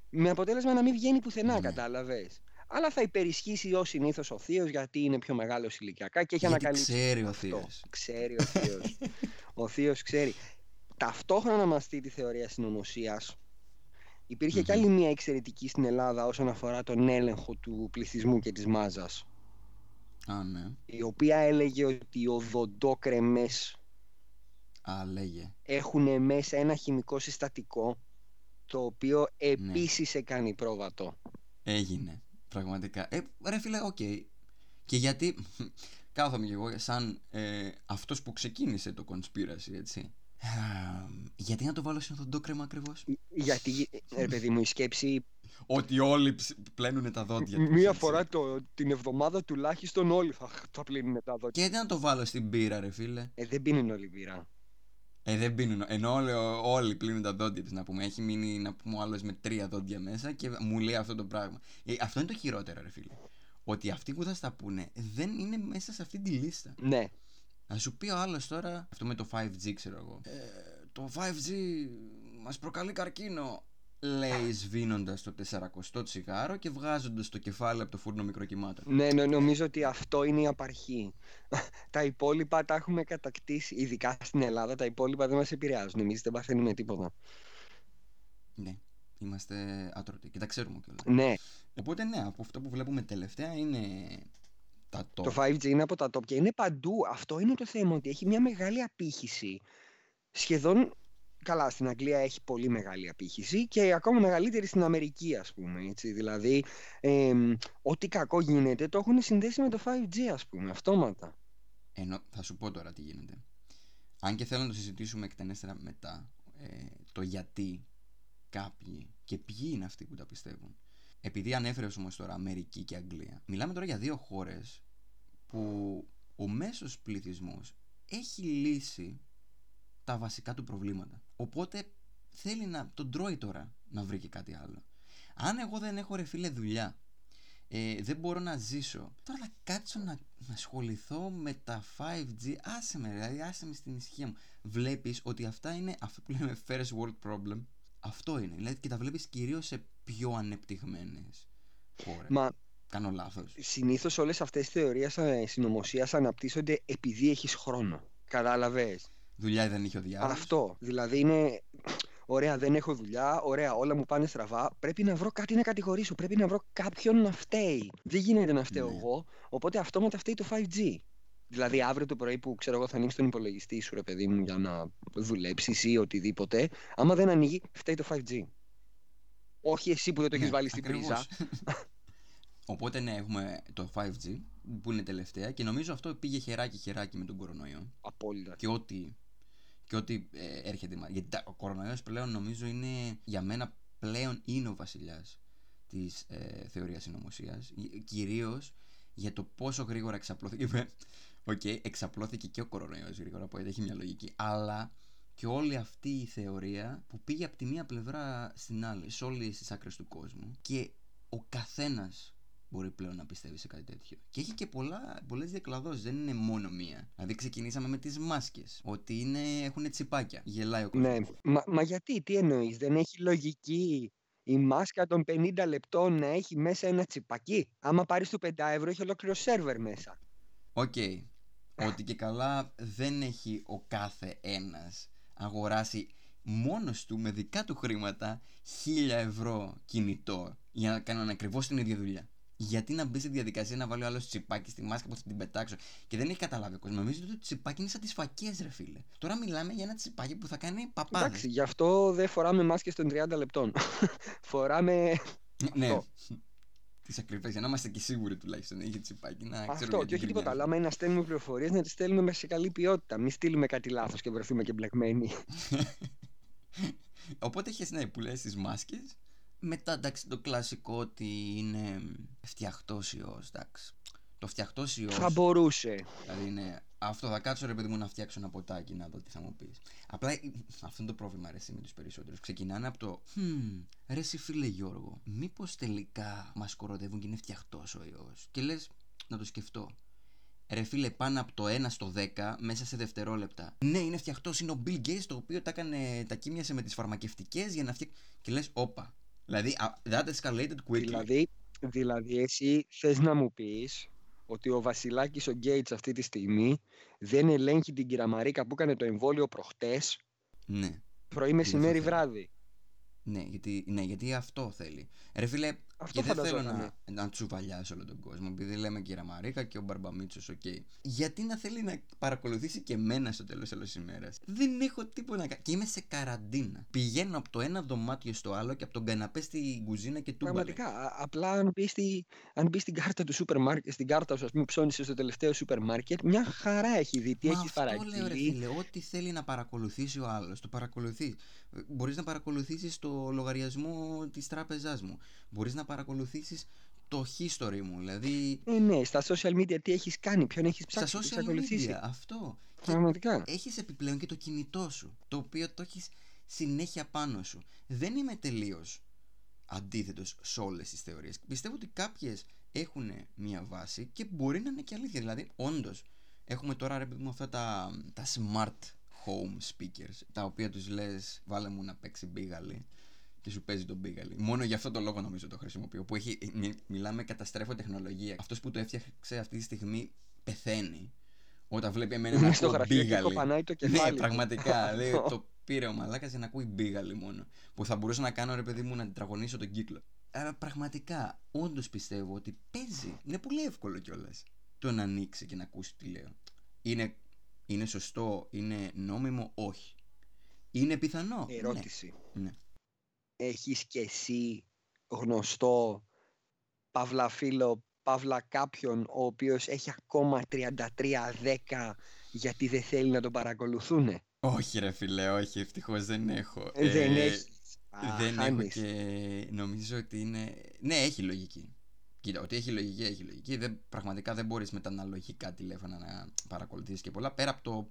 Με αποτέλεσμα να μην βγαίνει πουθενά, mm. κατάλαβες. Αλλά θα υπερισχύσει ως συνήθως ο θείος γιατί είναι πιο μεγάλος ηλικιακά και έχει ανακαλύψει. Ξέρει ο θείος. Ξέρει ο θείος. ο θείος ξέρει. Ταυτόχρονα μα τη θεωρία συνωμοσίας Υπήρχε mm-hmm. και άλλη μια εξαιρετική στην Ελλάδα όσον αφορά τον έλεγχο του πληθυσμού και της μάζας. Α, ναι. Η οποία έλεγε ότι οι οδοντόκρεμες Α, λέγε. έχουν μέσα ένα χημικό συστατικό το οποίο ναι. επίσης σε κάνει πρόβατο. Έγινε, πραγματικά. Ε, ρε φίλε, OK. Okay. Και γιατί κάθομαι και εγώ σαν ε, αυτός που ξεκίνησε το conspiracy, έτσι γιατί να το βάλω σε το κρέμα ακριβώς; Γιατί, ρε παιδί μου, η σκέψη. Ότι όλοι πλένουν τα δόντια τους. Μία φορά το, την εβδομάδα τουλάχιστον όλοι θα, θα πλύνουν τα δόντια. Και γιατί να το βάλω στην πύρα, ρε φίλε. Ε, δεν πίνουν όλοι πύρα. Ε, δεν πίνουν. Ενώ όλοι, όλοι πλύνουν τα δόντια τη, να πούμε. Έχει μείνει, να πούμε, ο άλλος με τρία δόντια μέσα και μου λέει αυτό το πράγμα. Ε, αυτό είναι το χειρότερο, ρε φίλε. Ότι αυτοί που θα στα πούνε δεν είναι μέσα σε αυτή τη λίστα. Ναι. Να σου πει ο άλλος τώρα, αυτό με το 5G ξέρω εγώ. Ε, το 5G μας προκαλεί καρκίνο. Λέει σβήνοντας το 400 τσιγάρο και βγάζοντας το κεφάλι από το φούρνο μικροκυμάτων. Ναι, ναι, νομίζω ότι αυτό είναι η απαρχή. τα υπόλοιπα τα έχουμε κατακτήσει, ειδικά στην Ελλάδα. Τα υπόλοιπα δεν μας επηρεάζουν. Εμείς δεν παθαίνουμε τίποτα. Ναι, είμαστε άτρωτοι και τα ξέρουμε κιόλας. Ναι. Οπότε, ναι, από αυτό που βλέπουμε τελευταία είναι τα top. Το 5G είναι από τα top και είναι παντού. Αυτό είναι το θέμα, ότι έχει μια μεγάλη απήχηση. Σχεδόν καλά στην Αγγλία έχει πολύ μεγάλη απήχηση και ακόμα μεγαλύτερη στην Αμερική ας πούμε έτσι. δηλαδή ε, ό,τι κακό γίνεται το έχουν συνδέσει με το 5G ας πούμε αυτόματα Ενώ, θα σου πω τώρα τι γίνεται αν και θέλω να το συζητήσουμε εκτενέστερα μετά ε, το γιατί κάποιοι και ποιοι είναι αυτοί που τα πιστεύουν επειδή ανέφερε όμω τώρα Αμερική και Αγγλία, μιλάμε τώρα για δύο χώρες που ο μέσος πληθυσμός έχει λύσει τα βασικά του προβλήματα. Οπότε θέλει να τον τρώει τώρα να βρει και κάτι άλλο. Αν εγώ δεν έχω ρε φίλε δουλειά, ε, δεν μπορώ να ζήσω. Τώρα θα κάτσω να, να ασχοληθώ με τα 5G. Άσε με, δηλαδή άσε με στην ησυχία μου. Βλέπεις ότι αυτά είναι αυτό που λέμε first world problem. Αυτό είναι. Δηλαδή και τα βλέπεις κυρίως σε πιο ανεπτυγμένες χώρε. Μα Κάνω λάθος. Συνήθως όλες αυτές τις θεωρίες συνωμοσίας αναπτύσσονται επειδή έχεις χρόνο. Κατάλαβες; Δουλειά δεν είχε ο διάλογο. Αυτό. Δηλαδή είναι. Ωραία, δεν έχω δουλειά. Ωραία, όλα μου πάνε στραβά. Πρέπει να βρω κάτι να κατηγορήσω. Πρέπει να βρω κάποιον να φταίει. Δεν γίνεται να φταίω ναι. εγώ. Οπότε αυτόματα φταίει το 5G. Δηλαδή, αύριο το πρωί που ξέρω εγώ θα ανοίξει τον υπολογιστή σου, ρε παιδί μου, για να δουλέψεις ή οτιδήποτε, άμα δεν ανοίγει, φταίει το 5G. Όχι εσύ που δεν το έχεις ναι, βάλει στην πρίζα. Οπότε ναι, έχουμε το 5G που είναι τελευταία και νομίζω αυτό πήγε χεράκι χεράκι με τον κορονοϊό. Απόλυτα. Και ό,τι, και ό,τι ε, έρχεται. Γιατί ο κορονοϊός πλέον νομίζω είναι για μένα πλέον είναι ο βασιλιάς της ε, θεωρίας συνωμοσίας. κυρίως για το πόσο γρήγορα εξαπλώθηκε OK, okay, εξαπλώθηκε και ο κορονοϊός γρήγορα που έχει μια λογική αλλά και όλη αυτή η θεωρία που πήγε από τη μία πλευρά στην άλλη σε όλες τις άκρες του κόσμου και ο καθένας μπορεί πλέον να πιστεύει σε κάτι τέτοιο. Και έχει και πολλά, πολλές διακλαδώσεις, δεν είναι μόνο μία. Δηλαδή ξεκινήσαμε με τις μάσκες, ότι είναι, έχουν τσιπάκια, γελάει ο κόσμος. Ναι, μα, μα γιατί, τι εννοείς, δεν έχει λογική η μάσκα των 50 λεπτών να έχει μέσα ένα τσιπάκι. Άμα πάρεις το 5 ευρώ έχει ολόκληρο σερβερ μέσα. OK. Okay. Ότι και καλά δεν έχει ο κάθε ένας αγοράσει μόνος του με δικά του χρήματα 1000 ευρώ κινητό για να κάνουν ακριβώς την ίδια δουλειά. Γιατί να μπει στη διαδικασία να βάλει άλλος τσιπάκι στη μάσκα που θα την πετάξω; Και δεν έχει καταλάβει ο κόσμος. Νομίζω ότι το τσιπάκι είναι σαν τις φακές, ρε φίλε. Τώρα μιλάμε για ένα τσιπάκι που θα κάνει παπάδες. Εντάξει, γι' αυτό δεν φοράμε μάσκες των 30 λεπτών. φοράμε. ναι. Τις ακριβέ, για να είμαστε και σίγουροι τουλάχιστον. Έχει τσιπάκι να ξέρω Αυτό, και όχι τίποτα άλλο. Άμα είναι να στέλνουμε πληροφορίες, να τις στέλνουμε σε καλή ποιότητα. Μην στείλουμε κάτι λάθος και βρεθούμε και μπλεκμένοι. Οπότε έχεις ναι, που λες τις μάσκες μετά εντάξει το κλασικό ότι είναι φτιαχτός ιός εντάξει. Το φτιαχτός ιός Θα μπορούσε Δηλαδή είναι αυτό θα κάτσω ρε παιδί μου να φτιάξω ένα ποτάκι να δω τι θα μου πεις Απλά αυτό είναι το πρόβλημα ρε με τους περισσότερους Ξεκινάνε από το hm, Ρε εσύ φίλε Γιώργο Μήπως τελικά μας κοροδεύουν και είναι φτιαχτός ο ιός Και λες να το σκεφτώ Ρε φίλε, πάνω από το 1 στο 10 μέσα σε δευτερόλεπτα. Ναι, είναι φτιαχτός. Είναι ο Bill Gates το οποίο τα, έκανε, τα κίμιασε με τις φαρμακευτικές για να φτιάξει. Και λες, όπα. Δηλαδή, that escalated quickly. Δηλαδή, δηλαδή εσύ θες να μου πεις ότι ο Βασιλάκης ο Γκέιτς αυτή τη στιγμή δεν ελέγχει την κυρα-Μαρίκα που έκανε το εμβόλιο προχτές ναι. πρωί μεσημέρι βράδυ. Ναι γιατί, ναι, γιατί αυτό θέλει. Ρε φίλε, αυτό και δεν θέλω να, να τσουβαλιάσω όλο τον κόσμο. Επειδή λέμε η κυρα-Μαρίκα και ο μπαρμπα-Μήτσος, OK. Okay. Γιατί να θέλει να παρακολουθήσει και εμένα στο τέλος της ημέρας; Δεν έχω τίποτα να κάνω. Και είμαι σε καραντίνα. Πηγαίνω από το ένα δωμάτιο στο άλλο και από τον καναπέ στην κουζίνα και του Πραγματικά. Απλά αν μπει, στη, αν μπει στην κάρτα του σούπερ μάρκετ, στην κάρτα σου, ας πούμε, ψώνησε στο τελευταίο σούπερ μάρκετ, μια χαρά έχει δει. Τι έχεις παραγγείλει. λέω, ρε φίλε, ό,τι θέλει να παρακολουθήσει ο άλλος, το παρακολουθείς. Μπορείς να παρακολουθήσεις το λογαριασμό της τράπεζάς μου. Μπορείς να παρακολουθήσεις το history μου. Δηλαδή. Ε, ναι, στα social media τι έχεις κάνει, ποιον έχεις ψάξει. Στα social media, αυτό. Πραγματικά. Έχεις επιπλέον και το κινητό σου, το οποίο το έχεις συνέχεια πάνω σου. Δεν είμαι τελείως αντίθετος σε όλες τις θεωρίες. Πιστεύω ότι κάποιες έχουν μία βάση και μπορεί να είναι και αλήθεια. Δηλαδή, όντως, έχουμε τώρα ρε παιδί μου αυτά τα, τα smart home speakers, τα οποία τους λες, βάλε μου να παίξει μπίγαλι και σου παίζει τον Μπίγαλι. Μόνο για αυτό το λόγο νομίζω το χρησιμοποιώ. Που έχει, μιλάμε καταστρέφω τεχνολογία. Αυτός που το έφτιαξε αυτή τη στιγμή πεθαίνει. Όταν βλέπει εμένα να ακούω Μπίγαλι. το κεφάλι. Ναι, πραγματικά. λέει, το πήρε ο Μαλάκας για να ακούει Μπίγαλι μόνο. Που θα μπορούσα να κάνω ρε παιδί μου να τετραγωνίσω τον κύκλο. Αλλά πραγματικά, όντως πιστεύω ότι παίζει. Είναι πολύ εύκολο κιόλας το να ανοίξει και να ακούσει τι λέω. Είναι, είναι σωστό, είναι νόμιμο, όχι. Είναι πιθανό. Ερώτηση. Ναι. Ναι έχεις και εσύ γνωστό παύλα φίλο, παύλα κάποιον ο οποίος έχει ακόμα 33-10 γιατί δεν θέλει να τον παρακολουθούν. Όχι ρε φίλε, όχι, ευτυχώς δεν έχω. Ε, δεν ε, έχεις. Δεν έχω και νομίζω ότι είναι... Ναι, έχει λογική. Κοίτα, ότι έχει λογική, έχει λογική. Δεν, πραγματικά δεν μπορείς με τα αναλογικά τηλέφωνα να παρακολουθήσεις και πολλά. Πέρα από το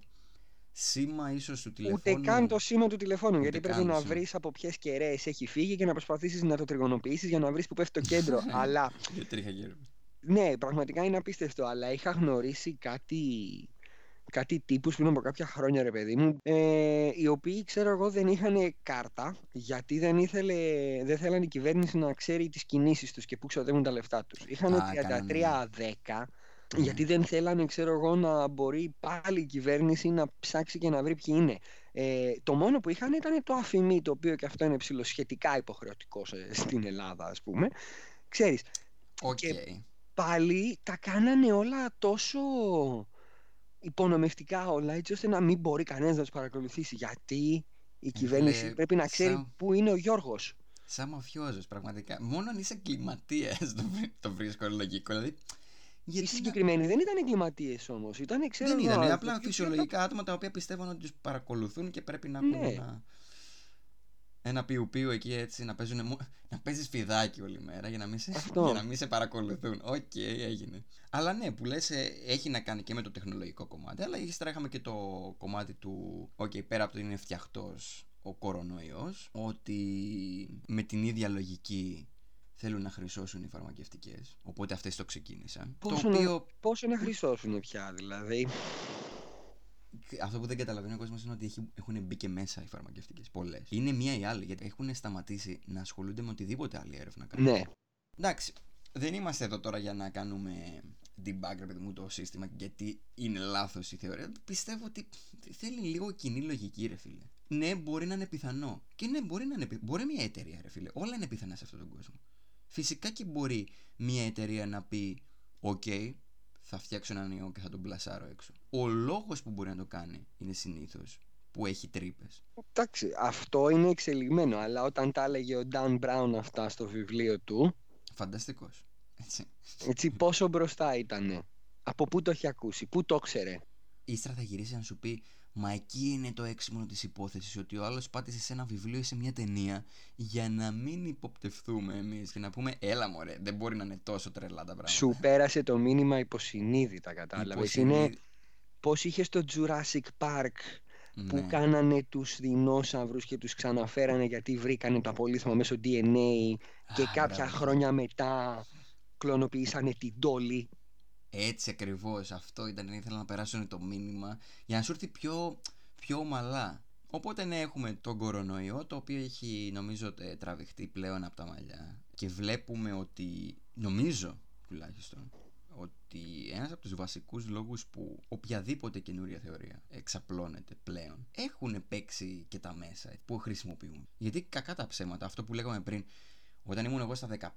σήμα ίσως του τηλεφώνου. Ούτε καν το σήμα του τηλεφώνου. γιατί πρέπει να βρεις από ποιες κεραίες έχει φύγει και να προσπαθήσεις να το τριγωνοποιήσεις για να βρεις που πέφτει το κέντρο. αλλά. Ναι, πραγματικά είναι απίστευτο. Αλλά είχα γνωρίσει κάτι κάτι τύπους πριν από κάποια χρόνια ρε παιδί μου ε, οι οποίοι ξέρω εγώ δεν είχαν κάρτα γιατί δεν, ήθελε, δεν θέλανε η κυβέρνηση να ξέρει τις κινήσεις τους και πού ξοδεύουν τα λεφτά τους είχαν 33-10 γιατί δεν θέλανε, ξέρω εγώ, να μπορεί πάλι η κυβέρνηση να ψάξει και να βρει ποιοι είναι. Ε, το μόνο που είχαν ήταν το αφημί, το οποίο και αυτό είναι ψηλοσχετικά υποχρεωτικό στην Ελλάδα, ας πούμε. Ξέρεις, okay. και πάλι τα κάνανε όλα τόσο υπονομευτικά όλα, έτσι ώστε να μην μπορεί κανένας να τους παρακολουθήσει. Γιατί η κυβέρνηση πρέπει να ξέρει πού είναι ο Γιώργος. σαν μαφιόζος πραγματικά. Μόνο αν είσαι κλιματίας το, βρι- το βρίσκω λογικό. Δηλαδή, Οι γιατί να- συγκεκριμένοι δεν ήταν εγκληματίες όμως. Ήταν, ξέρω δεν εγώ, ήταν, πιο- απλά πιο- φυσιολογικά άτομα τα οποία πιστεύουν ότι τους παρακολουθούν και πρέπει να έχουν Ναι. ένα, ένα πιου πιου εκεί έτσι, να, παίζουν, μο- να παίζεις φιδάκι όλη μέρα για να μην σε, Αυτό. για να μην σε παρακολουθούν. Οκ, έγινε. Αλλά ναι, που λες ε, έχει να κάνει και με το τεχνολογικό κομμάτι, αλλά ύστερα είχαμε και το κομμάτι του, οκ, πέρα από το είναι φτιαχτός ο κορονοϊός, ότι με την ίδια λογική θέλουν να χρυσώσουν οι φαρμακευτικές, οπότε αυτές το ξεκίνησαν. Πόσο, το να, οποίο πόσο να χρυσώσουν πια, δηλαδή; αυτό που δεν καταλαβαίνει ο κόσμος είναι ότι έχει- έχουν μπει και μέσα οι φαρμακευτικές. Πολλές. Είναι μία ή άλλη, γιατί έχουν σταματήσει να ασχολούνται με οτιδήποτε άλλη έρευνα κάνουν. Ναι. Εντάξει, δεν είμαστε εδώ τώρα για να κάνουμε debug, ρε παιδί μου, το σύστημα γιατί είναι λάθος η θεωρία. Πιστεύω ότι θέλει λίγο κοινή λογική, ρε φίλε. Ναι, μπορεί να είναι πιθανό. Και ναι, μπορεί να είναι πι- Μπορεί μια εταιρεία, ρε φίλε. Όλα είναι πιθανά σε αυτόν τον κόσμο. Φυσικά και μπορεί μια εταιρεία να πει: Οκ, θα φτιάξω έναν ιό και θα τον πλασάρω έξω. Ο λόγος που μπορεί να το κάνει είναι συνήθως που έχει τρύπες. Εντάξει, αυτό είναι εξελιγμένο. Αλλά όταν τα έλεγε ο Dan Brown αυτά στο βιβλίο του, Φανταστικός. Έτσι. έτσι πόσο μπροστά ήταν. Από πού το έχει ακούσει, πού το ήξερε; Ύστερα θα γυρίσει να σου πει Μα εκεί είναι το έξυπνο της υπόθεσης Ότι ο άλλος πάτησε σε ένα βιβλίο ή σε μια ταινία Για να μην υποπτευθούμε εμείς Και να πούμε έλα μωρέ Δεν μπορεί να είναι τόσο τρελά τα πράγματα Σου πέρασε το μήνυμα υποσυνείδητα, κατάλαβες. Υποσυνείδη- Είναι πώς είχες στο Jurassic Park που Ναι. κάνανε τους δεινόσαυρους και τους ξαναφέρανε γιατί βρήκανε το απολύθωμα μέσω DNA και Α, κάποια μπράβο. χρόνια μετά κλωνοποιήσανε την Dolly. Έτσι ακριβώς Αυτό ήταν Ήθελα να περάσουν το μήνυμα Για να σου έρθει πιο, πιο ομαλά Οπότε ναι έχουμε τον κορονοϊό Το οποίο έχει νομίζω τε- τραβηχτεί πλέον από τα μαλλιά Και βλέπουμε ότι Νομίζω τουλάχιστον ότι ένας από τους βασικούς λόγους που οποιαδήποτε καινούρια θεωρία εξαπλώνεται πλέον έχουν παίξει και τα μέσα που χρησιμοποιούν. Γιατί κακά τα ψέματα, αυτό που λέγαμε πριν, όταν ήμουν εγώ στα 15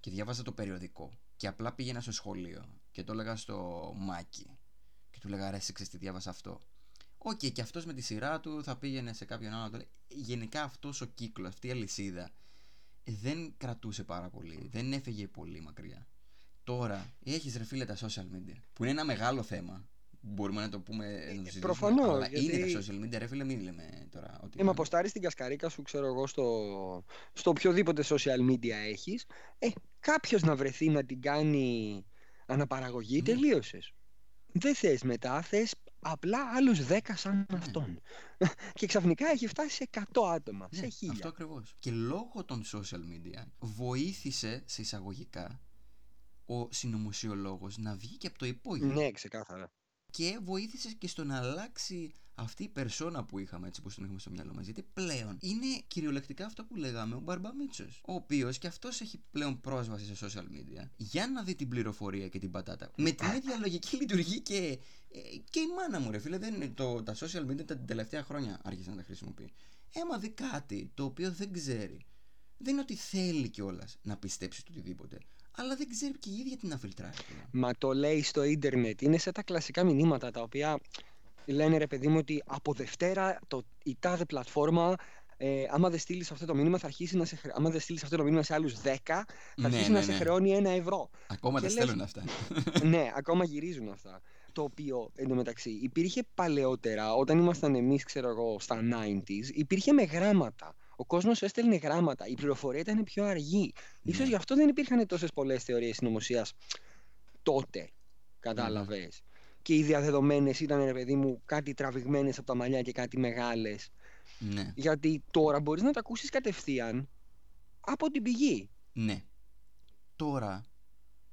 και διάβαζα το περιοδικό και απλά πήγαινα στο σχολείο και το έλεγα στο Μάκη και του λέγα ρε εσύ ξέρεις τι διάβασα αυτό. Οκ, και αυτός με τη σειρά του θα πήγαινε σε κάποιον άλλο. να το λέει. Γενικά αυτός ο κύκλος, αυτή η αλυσίδα δεν κρατούσε πάρα πολύ, δεν έφεγε πολύ μακριά. Τώρα έχεις ρε φίλε τα social media που είναι ένα μεγάλο θέμα. Μπορούμε να το πούμε, να το συζητήσουμε. προφανώς, αλλά γιατί- είναι τα social media, ρε φίλε, μην λέμε τώρα. Ότι Ε, μα αποστάρεις την κασκαρίκα σου, ξέρω εγώ, στο, στο οποιοδήποτε social media έχεις. Ε, κάποιος να βρεθεί να την κάνει αναπαραγωγή, Ναι. τελείωσες. Δεν θες μετά, θες απλά άλλους 10 σαν Ναι. αυτόν. και ξαφνικά έχει φτάσει σε 100 άτομα, Ναι, σε χίλια. αυτό ακριβώς. Και λόγω των social media βοήθησε σε εισαγωγικά ο συνωμοσιολόγος να βγει και από το υπόγειο. Ναι, ξεκάθαρα. Και βοήθησες και στο να αλλάξει αυτή η περσόνα που είχαμε, έτσι πώ την έχουμε στο μυαλό μας. Γιατί πλέον είναι κυριολεκτικά αυτό που λέγαμε ο Μπαρμπαμίτσο. Ο οποίος και αυτός έχει πλέον πρόσβαση σε social media για να δει την πληροφορία και την πατάτα. Με την ίδια λογική λειτουργεί και, ε, και η μάνα μου, ρε φίλε. Δεν είναι το, τα social media τα τελευταία χρόνια άρχισε να τα χρησιμοποιεί. Έμα δει κάτι το οποίο δεν ξέρει. Δεν είναι ότι θέλει κιόλας να πιστέψει το οτιδήποτε. Αλλά δεν ξέρει και η ίδια τι να φιλτράρει. πλέον. Μα το λέει στο ίντερνετ. Είναι σε τα κλασικά μηνύματα τα οποία λένε ρε παιδί μου ότι από Δευτέρα το, η τάδε πλατφόρμα ε, άμα δεν στείλεις αυτό το μήνυμα θα αρχίσει να σε χρε... άμα δεν στείλεις αυτό το μήνυμα σε άλλους 10 θα Ναι, αρχίσει ναι, να σε ναι. χρεώνει ένα ευρώ. Ακόμα Και τα λες- στέλνουν αυτά. ναι, ακόμα γυρίζουν αυτά. Το οποίο εντωμεταξύ υπήρχε παλαιότερα, όταν ήμασταν εμείς, ξέρω εγώ, στα 90s, υπήρχε με γράμματα. Ο κόσμος έστελνε γράμματα. Η πληροφορία ήταν πιο αργή. Ναι. Ίσως γι' αυτό δεν υπήρχαν τόσες πολλές θεωρίες συνωμοσίας τότε. Κατάλαβες. Και οι διαδεδομένες ήταν, ρε παιδί μου, κάτι τραβηγμένες από τα μαλλιά και κάτι μεγάλες. ναι. Γιατί τώρα μπορείς να τα ακούσεις κατευθείαν από την πηγή. Ναι. Τώρα,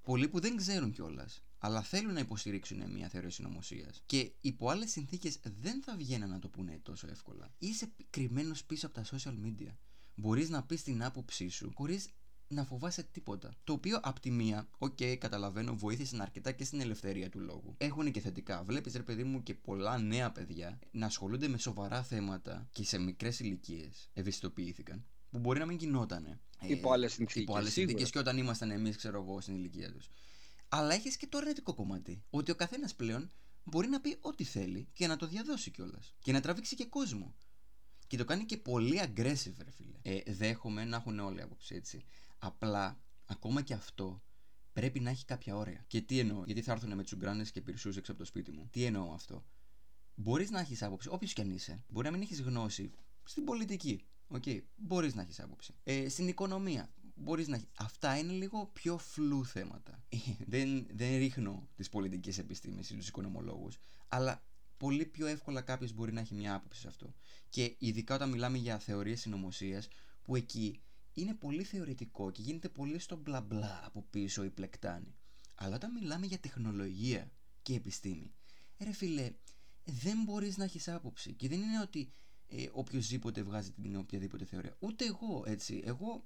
πολλοί που δεν ξέρουν κιόλας, αλλά θέλουν να υποστηρίξουν μια θεωρία συνωμοσίας και υπό άλλες συνθήκες δεν θα βγαίνουν να το πούνε τόσο εύκολα. Είσαι κρυμμένος πίσω από τα social media. Μπορείς να πεις την άποψή σου χωρίς να φοβάσαι τίποτα. Το οποίο απ' τη μία, οκ, καταλαβαίνω, βοήθησαν αρκετά και στην ελευθερία του λόγου. Έχουν και θετικά. Βλέπεις, ρε παιδί μου, και πολλά νέα παιδιά να ασχολούνται με σοβαρά θέματα και σε μικρές ηλικίες ευαισθητοποιήθηκαν. Που μπορεί να μην γινότανε. Υπό άλλες συνθήκες, Υπό άλλες σίγουρα. συνθήκες και όταν ήμασταν εμείς, ξέρω εγώ, στην ηλικία τους. Αλλά έχεις και το αρνητικό κομμάτι. Ότι ο καθένας πλέον μπορεί να πει ό,τι θέλει και να το διαδώσει κιόλας. Και να τραβήξει και κόσμο. Και το κάνει και πολύ aggressive, ρε φίλε. Ε, δέχομαι να έχουν όλοι άποψη, έτσι. Απλά, ακόμα και αυτό πρέπει να έχει κάποια όρια. Και τι εννοώ, γιατί θα έρθουν με τσουγκράνες και πυρσούς έξω από το σπίτι μου. Τι εννοώ αυτό. Μπορείς να έχεις άποψη, όποιος κι αν είσαι. Μπορεί να μην έχεις γνώση στην πολιτική. Ok, okay. μπορείς να έχεις άποψη. Ε, στην οικονομία. Μπορείς να έχεις. Αυτά είναι λίγο πιο φλου θέματα. δεν, δεν ρίχνω τις πολιτικές επιστήμες ή τους οικονομολόγους, αλλά πολύ πιο εύκολα κάποιος μπορεί να έχει μια άποψη σε αυτό. Και ειδικά όταν μιλάμε για θεωρίες συνωμοσίας, που εκεί είναι πολύ θεωρητικό και γίνεται πολύ στο μπλα μπλα από πίσω η πλεκτάνη. Αλλά όταν μιλάμε για τεχνολογία και επιστήμη, ρε φίλε, δεν μπορείς να έχεις άποψη. Και δεν είναι ότι ε, οποιοδήποτε βγάζει την οποιαδήποτε θεωρία. Ούτε εγώ, έτσι. Εγώ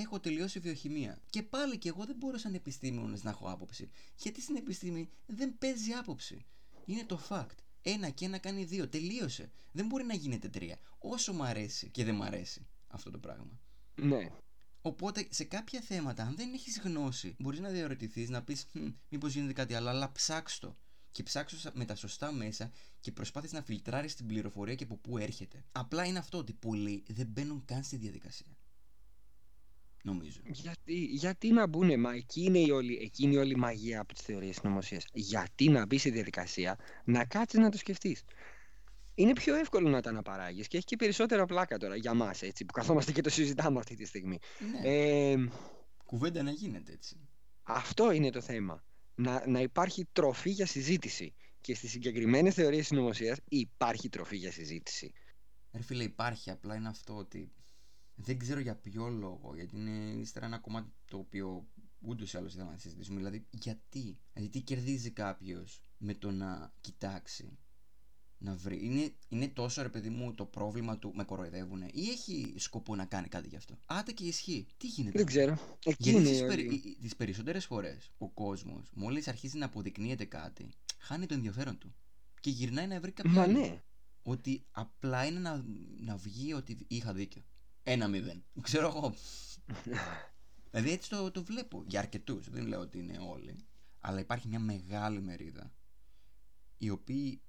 έχω τελειώσει βιοχημία. Και πάλι και εγώ δεν μπορώ σαν επιστήμονας να έχω άποψη. Γιατί στην επιστήμη δεν παίζει άποψη. Είναι το fact. Ένα και ένα κάνει δύο. Τελείωσε. Δεν μπορεί να γίνεται τρία. Όσο μου αρέσει και δεν μου αρέσει αυτό το πράγμα. Ναι. Οπότε σε κάποια θέματα, αν δεν έχεις γνώση, μπορείς να διαρωτηθείς, να πεις: Μήπως γίνεται κάτι άλλο, αλλά ψάξ το. Και ψάξω με τα σωστά μέσα και προσπάθεις να φιλτράρεις την πληροφορία και από πού έρχεται. Απλά είναι αυτό ότι πολλοί δεν μπαίνουν καν στη διαδικασία. Νομίζω. Γιατί, γιατί να μπουν, μα εκεί είναι η όλη, εκεί είναι η όλη μαγεία από τις θεωρίες συνωμοσία. Γιατί να μπει στη διαδικασία, να κάτσεις να το σκεφτείς είναι πιο εύκολο να τα αναπαράγεις και έχει και περισσότερα πλάκα τώρα για μας που καθόμαστε και το συζητάμε αυτή τη στιγμή. Ναι. Ε, Κουβέντα να γίνεται έτσι. Αυτό είναι το θέμα. Να, να υπάρχει τροφή για συζήτηση. Και στις συγκεκριμένες θεωρίες συνωμοσία υπάρχει τροφή για συζήτηση. Ρε φίλε, υπάρχει. Απλά είναι αυτό ότι δεν ξέρω για ποιο λόγο. Γιατί είναι ύστερα ένα κομμάτι το οποίο ούτως ή άλλως θα συζητήσουμε. Δηλαδή, γιατί. Δηλαδή, τι κερδίζει κάποιος με το να κοιτάξει να βρει. Είναι, είναι τόσο ρε παιδί μου το πρόβλημα του με κοροϊδεύουν ή έχει σκοπό να κάνει κάτι γι' αυτό; Άτε και ισχύει. Τι γίνεται; Δεν ξέρω. Εκεί Γιατί τις, περι, τις περισσότερες φορές ο κόσμος μόλις αρχίζει να αποδεικνύεται κάτι χάνει το ενδιαφέρον του και γυρνάει να βρει κάποιο Μα ναι. Ότι απλά είναι να, να βγει ότι είχα δίκιο. Ένα μηδέν. Ξέρω εγώ. δηλαδή έτσι το, το βλέπω για αρκετούς. Δεν λέω ότι είναι όλοι. Αλλά υπάρχει μια μεγάλη μερίδα οι οποίοι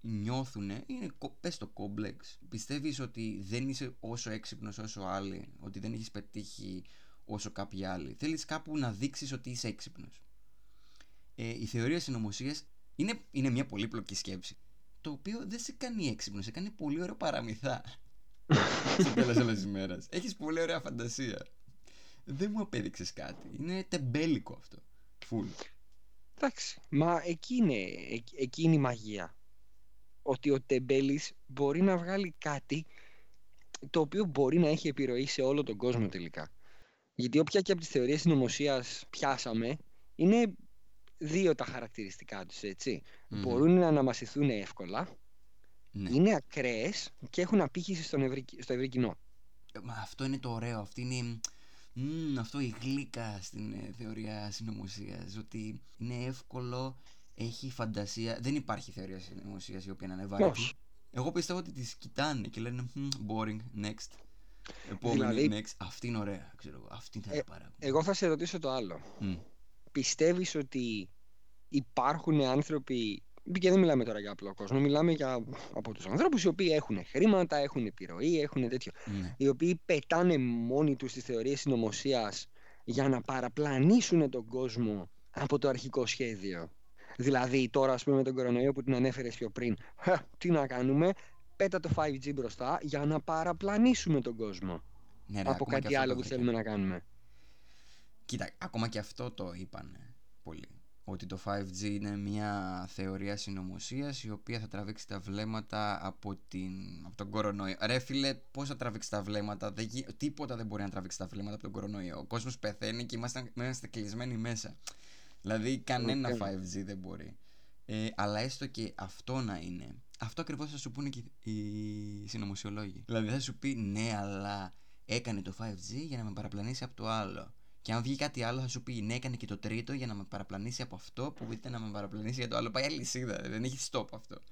νιώθουν, είναι πες το κόμπλεξ, πιστεύεις ότι δεν είσαι όσο έξυπνος όσο άλλοι, ότι δεν έχεις πετύχει όσο κάποιοι άλλοι. Θέλεις κάπου να δείξεις ότι είσαι έξυπνος. Ε, η θεωρία συνωμοσία είναι, είναι μια πολύπλοκη σκέψη, το οποίο δεν σε κάνει έξυπνος, σε κάνει πολύ ωραίο παραμυθά. Στο τέλος όλες ημέρας. Έχεις πολύ ωραία φαντασία. Δεν μου απέδειξες κάτι. Είναι τεμπέλικο αυτό. Φουλ. Εντάξει. Μα εκεί είναι, εκεί είναι η μαγεία ότι ο Τεμπέλης μπορεί να βγάλει κάτι το οποίο μπορεί να έχει επιρροή σε όλο τον κόσμο τελικά. Γιατί όποια και από τις θεωρίες συνωμοσίας πιάσαμε, είναι δύο τα χαρακτηριστικά τους, ετσι Μπορούν να αναμασηθούν εύκολα, ναι. είναι ακραίες και έχουν απήχηση στον ευρύ, στο ευρύ κοινό. Μα αυτό είναι το ωραίο, αυτό είναι... αυτό η γλύκα στην ε, θεωρία συνωμοσίας. Ότι είναι εύκολο έχει φαντασία. Δεν υπάρχει θεωρία συνωμοσίας η οποία να είναι βάρη. Εγώ πιστεύω ότι τις κοιτάνε και λένε boring, next. Επόμενη, δηλαδή, next. Αυτή είναι ωραία, ξέρω Αυτή θα ε, παράγουν. Εγώ θα σε ρωτήσω το άλλο. Mm. Πιστεύεις ότι υπάρχουν άνθρωποι. Και δεν μιλάμε τώρα για απλό κόσμο, μιλάμε για από τους ανθρώπους οι οποίοι έχουν χρήματα, έχουν επιρροή, έχουν τέτοιο. Ναι. Οι οποίοι πετάνε μόνοι τους τις θεωρίες συνωμοσίας για να παραπλανήσουν τον κόσμο από το αρχικό σχέδιο. Δηλαδή τώρα ας πούμε με τον κορονοϊό που την ανέφερες πιο πριν τι να κάνουμε πέτα το 5G μπροστά για να παραπλανήσουμε τον κόσμο ναι, από κάτι άλλο που θέλουμε να κάνουμε Κοίτα, ακόμα και αυτό το είπαν πολύ ότι το 5G είναι μια θεωρία συνωμοσίας η οποία θα τραβήξει τα βλέμματα από, την, από τον κορονοϊό. Ρε φίλε, πώς θα τραβήξει τα βλέμματα, δεν, τίποτα δεν μπορεί να τραβήξει τα βλέμματα από τον κορονοϊό. Ο κόσμος πεθαίνει και είμαστε, είμαστε κλεισμένοι μέσα. Δηλαδή κανένα 5G δεν μπορεί. Ε, αλλά έστω και αυτό να είναι. Αυτό ακριβώς θα σου πούνε και οι συνωμοσιολόγοι. Δηλαδή θα σου πει ναι, αλλά έκανε το 5G για να με παραπλανήσει από το άλλο. Και αν βγει κάτι άλλο, θα σου πει ναι, έκανε και το τρίτο για να με παραπλανήσει από αυτό που είτε να με παραπλανήσει για το άλλο. Πάει αλυσίδα, δεν έχει stop αυτό.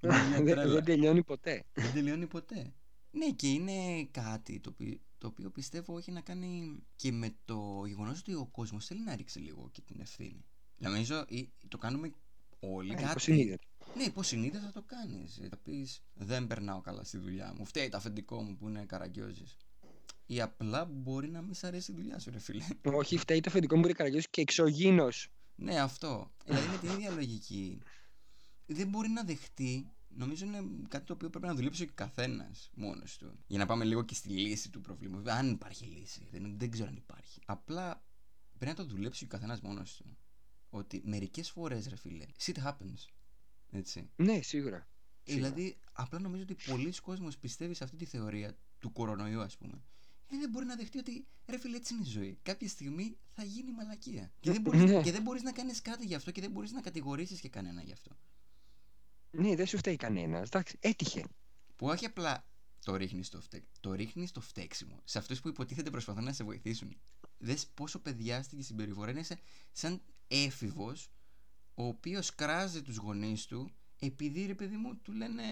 δεν τελειώνει ποτέ. Δεν τελειώνει ποτέ. Ναι, και είναι κάτι το οποίο, το οποίο πιστεύω έχει να κάνει και με το γεγονός ότι ο κόσμος θέλει να ρίξει λίγο και την ευθύνη. Νομίζω το κάνουμε όλοι. Ε, κάτι, Ναι, υποσυνείδητα θα το κάνεις. Θα πεις Δεν περνάω καλά στη δουλειά μου. Φταίει το αφεντικό μου που είναι καραγκιόζης. Ή απλά μπορεί να μην σ' αρέσει η δουλειά σου, ρε φίλε. Όχι, φταίει το αφεντικό μου που είναι καραγκιόζη και εξωγήινος. Ναι, αυτό. Δηλαδή είναι την ίδια λογική. Δεν μπορεί να δεχτεί. Νομίζω είναι κάτι το οποίο πρέπει να δουλέψει ο καθένας μόνος του. Για να πάμε λίγο και στη λύση του προβλήματος. Αν υπάρχει λύση. Δεν, δεν ξέρω αν υπάρχει. Απλά πρέπει να το δουλέψει ο καθένας μόνος του. Ότι μερικές φορές, ρε φίλε, shit happens. Έτσι. Ναι, σίγουρα. Δηλαδή, απλά νομίζω ότι πολλοί κόσμοι πιστεύει σε αυτή τη θεωρία του κορονοϊού, ας πούμε. Ε, δεν μπορεί να δεχτεί ότι ρε φίλε, έτσι είναι η ζωή. Κάποια στιγμή θα γίνει μαλακία. Και δεν μπορεί Ναι. και δεν μπορείς να κάνεις κάτι γι' αυτό και δεν μπορείς να κατηγορήσεις και κανένα γι' αυτό. Ναι, δεν σου φταίει κανένας. Εντάξει, έτυχε. Που όχι απλά το ρίχνεις στο, φτε... το ρίχνεις στο φταίξιμο. Σε αυτούς που υποτίθεται προσπαθούν να σε βοηθήσουν. Δες πόσο παιδιάστικη συμπεριφορά είναι σε- σαν έφηβος ο οποίος κράζει τους γονείς του επειδή ρε παιδί μου του λένε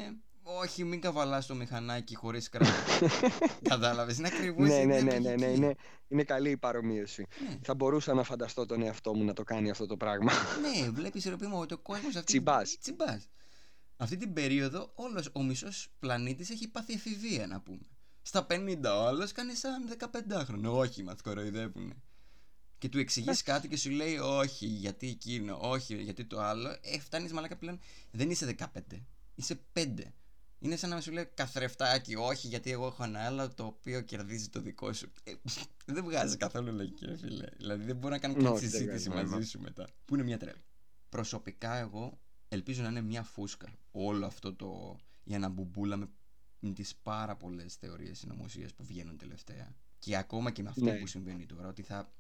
όχι μην καβαλάς το μηχανάκι χωρίς κράτος. Κατάλαβες, είναι ακριβώς ναι, ναι, ναι, ναι, ναι, είναι, είναι καλή η παρομοίωση. Ναι. Θα μπορούσα να φανταστώ τον εαυτό μου να το κάνει αυτό το πράγμα. Ναι, βλέπεις ρε παιδί μου ότι ο κόσμος αυτή. Τσιμπάς. Τσιμπάς. Αυτή την περίοδο όλος ο μισός πλανήτης έχει πάθει εφηβεία, να πούμε. Στα 50 ο άλλος κάνει σαν 15χρονο. Όχι, μας κοροϊδεύουν. Και του εξηγείς κάτι και σου λέει όχι, γιατί εκείνο, όχι, γιατί το άλλο. Ε, φτάνεις μαλάκα πλέον. Δεν είσαι 15, είσαι 5. Είναι σαν να σου λέει καθρεφτάκι, όχι, γιατί εγώ έχω ένα άλλο το οποίο κερδίζει το δικό σου. Ε, δεν βγάζει καθόλου λογική, ρε φίλε. Δηλαδή δεν μπορώ να κάνω καν Όχι, δεν συζήτηση βγάζει νόημα. μαζί σου μετά. Που είναι μια τρέλα. Προσωπικά εγώ ελπίζω να είναι μια φούσκα όλο αυτό το η αναμπουμπούλα με, με τις πάρα πολλές θεωρίες συνωμοσίας που βγαίνουν τελευταία και ακόμα και με αυτό Ναι. που συμβαίνει τώρα ότι θα,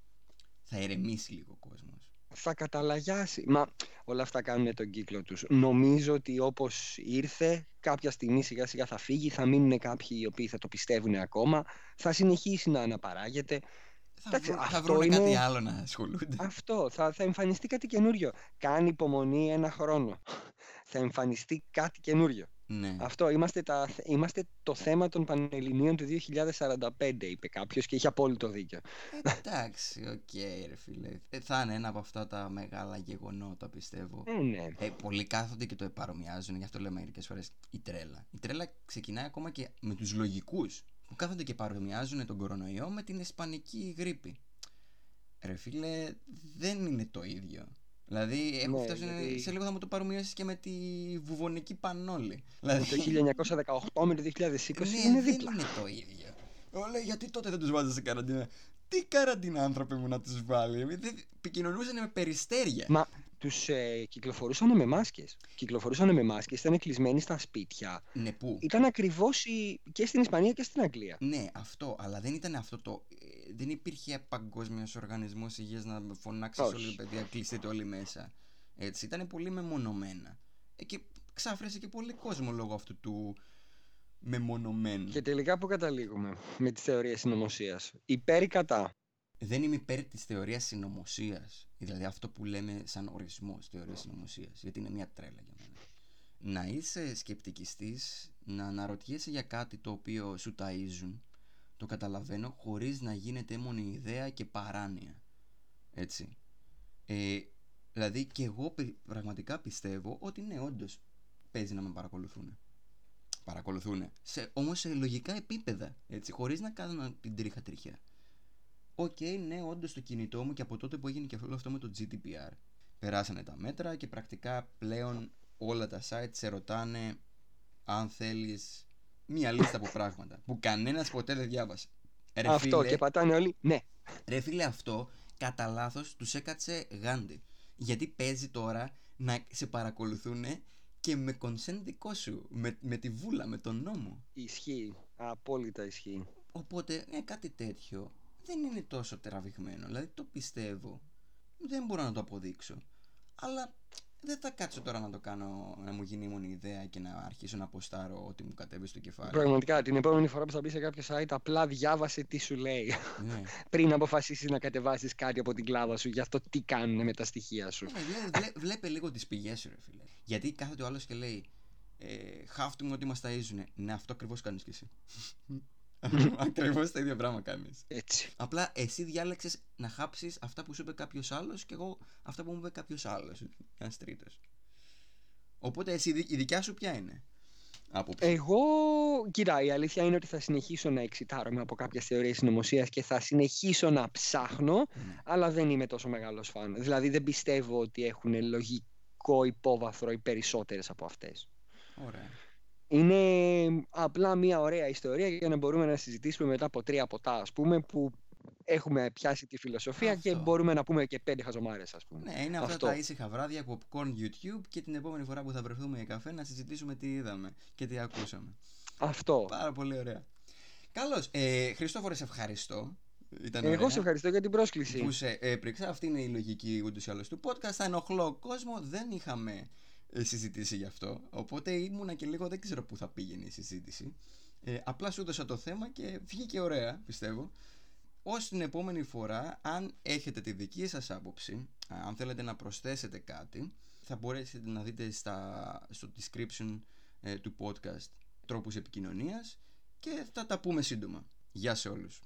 θα ερεμήσει λίγο ο κόσμος θα καταλαγιάσει. Μα όλα αυτά κάνουν τον κύκλο τους. Νομίζω ότι όπως ήρθε, κάποια στιγμή σιγά σιγά θα φύγει, θα μείνουν κάποιοι οι οποίοι θα το πιστεύουν ακόμα, θα συνεχίσει να αναπαράγεται. θα, Εντάξει, βρω, θα αυτό βρουν είναι- κάτι άλλο να ασχολούνται Αυτό, θα, θα εμφανιστεί κάτι καινούριο. Κάνει υπομονή ένα χρόνο. θα εμφανιστεί κάτι καινούριο. Ναι. Αυτό, είμαστε, τα, είμαστε το θέμα των Πανελληνίων του 2045, είπε κάποιος και είχε απόλυτο δίκιο. εντάξει οκ ρε φίλε Ε, θα είναι ένα από αυτά τα μεγάλα γεγονότα πιστεύω Ε, ναι. Ε, πολλοί κάθονται και το παρομοιάζουν, γι' αυτό λέω μερικές φορές η τρέλα. Η τρέλα ξεκινάει ακόμα και με τους λογικούς που κάθονται και παρομοιάζουν τον κορονοϊό με την ισπανική γρήπη. Ρε φίλε, δεν είναι το ίδιο. Δηλαδή, έχω Ναι, φτάσει γιατί- σε λίγο θα μου το παρομοιάσει και με τη βουβονική πανόλη. Δηλαδή, Το 1918 με το 2020 ναι, είναι δεν δίπλα. είναι το ίδιο. Λέει, γιατί τότε δεν τους βάζετε σε καραντίνα. Τι καραντίνα, άνθρωποι μου, να τους βάλει; Δεν επικοινωνούσαν με περιστέρια. Μα τους ε, κυκλοφορούσαν με μάσκες. Κυκλοφορούσαν με μάσκες, ήταν κλεισμένοι στα σπίτια. Ναι, πού; Ήταν ακριβώς και στην Ισπανία και στην Αγγλία. Ναι, αυτό, αλλά δεν ήταν αυτό το. ε, δεν υπήρχε παγκόσμιος οργανισμός υγείας να φωνάξεις Όχι. όλοι παιδιά, κλειστείτε όλοι μέσα. Έτσι, ήταν πολύ μεμονωμένα. Ε, και ξάφρεσε και πολύ κόσμο λόγω αυτού του μεμονωμένου. Και τελικά που καταλήγουμε με τις θεωρίες συνωμοσίας. Υπέρ ή κατά; Δεν είμαι υπέρ της θεωρίας συνωμοσίας. Δηλαδή αυτό που λέμε σαν ορισμός θεωρίας συνωμοσίας. Γιατί είναι μια τρέλα για μένα. Να είσαι σκεπτικιστής, να αναρωτιέσαι για κάτι το οποίο σου ταΐζουν, το καταλαβαίνω, χωρίς να γίνεται έμμονη ιδέα και παράνοια. Έτσι. Ε, δηλαδή και εγώ πε- πραγματικά πιστεύω ότι ναι, όντως παίζει να με παρακολουθούν. Παρακολουθούν. Σε, όμως σε λογικά επίπεδα, έτσι, χωρίς να κάνουν την τρίχα τριχιά. Οκ, ναι, όντως το κινητό μου και από τότε που έγινε και όλο αυτό με το GDPR. Περάσανε τα μέτρα και πρακτικά πλέον όλα τα site σε ρωτάνε αν θέλεις μία λίστα από πράγματα που κανένας ποτέ δεν διάβασε. Ρε Αυτό φίλε, και πατάνε όλοι. Ναι. Ρε φίλε αυτό κατά λάθος τους έκατσε γάντι. Γιατί παίζει τώρα να σε παρακολουθούν και με consent δικό σου, με, με τη βούλα, με τον νόμο. Ισχύει. Απόλυτα ισχύει. Οπότε ε, κάτι τέτοιο δεν είναι τόσο τραβηγμένο. Δηλαδή το πιστεύω. Δεν μπορώ να το αποδείξω. Αλλά δεν θα κάτσω τώρα να το κάνω, να μου γίνει μόνη ιδέα και να αρχίσω να αποστάρω ό,τι μου κατέβει στο κεφάλι. Πραγματικά την επόμενη φορά που θα μπει σε κάποιο site, απλά διάβασε τι σου λέει. ναι. Πριν αποφασίσεις να κατεβάσεις κάτι από την κλάβα σου για αυτό τι κάνουν με τα στοιχεία σου. Ναι, βλέ- βλέ- βλέπε λίγο τις πηγές σου, ρε φίλε. Γιατί κάθεται ο άλλος και λέει ε, Χάφτουμε ότι μας ταΐζουνε. Ναι, αυτό ακριβώς κάνεις κι εσύ. ακριβώς το ίδιο πράγμα κάνεις. Έτσι. Απλά εσύ διάλεξες να χάψεις αυτά που σου είπε κάποιος άλλος και εγώ αυτά που μου είπε κάποιος άλλος. Ένας τρίτος. Οπότε εσύ, η δικιά σου ποια είναι. Άποψη. Εγώ, κοίτα, η αλήθεια είναι ότι θα συνεχίσω να εξητάρομαι από κάποιες θεωρίες συνωμοσίας και θα συνεχίσω να ψάχνω, Ναι. αλλά δεν είμαι τόσο μεγάλος φαν. Δηλαδή, δεν πιστεύω ότι έχουν λογικό υπόβαθρο οι περισσότερες από αυτές. Ωραία. Είναι απλά μια ωραία ιστορία για να μπορούμε να συζητήσουμε μετά από τρία ποτά, ας πούμε, που έχουμε πιάσει τη φιλοσοφία και Αυτό. μπορούμε να πούμε και πέντε χαζομάρες, ας πούμε. Ναι, είναι αυτά Αυτό. τα ήσυχα βράδια, popcorn YouTube και την επόμενη φορά που θα βρεθούμε για καφέ να συζητήσουμε τι είδαμε και τι ακούσαμε. Αυτό. Πάρα πολύ ωραία. Καλώς. Ε, Χριστόφορε, σε ευχαριστώ. Ήταν Εγώ ωραία σε ευχαριστώ για την πρόσκληση. Που σε έπρεξα. Αυτή είναι η λογική ούτως ή άλλως του podcast. Θα ενοχλώ κόσμο. Δεν είχαμε ε, συζητήσει γι' αυτό. Οπότε ήμουνα και λίγο δεν ξέρω πού θα πήγαινε η συζήτηση. Ε, απλά σου έδωσα το θέμα και βγήκε ωραία, πιστεύω. Ως την επόμενη φορά, αν έχετε τη δική σας άποψη, α, αν θέλετε να προσθέσετε κάτι, θα μπορέσετε να δείτε στα, στο description ε, του podcast τρόπους επικοινωνίας και θα τα πούμε σύντομα. Γεια σε όλους.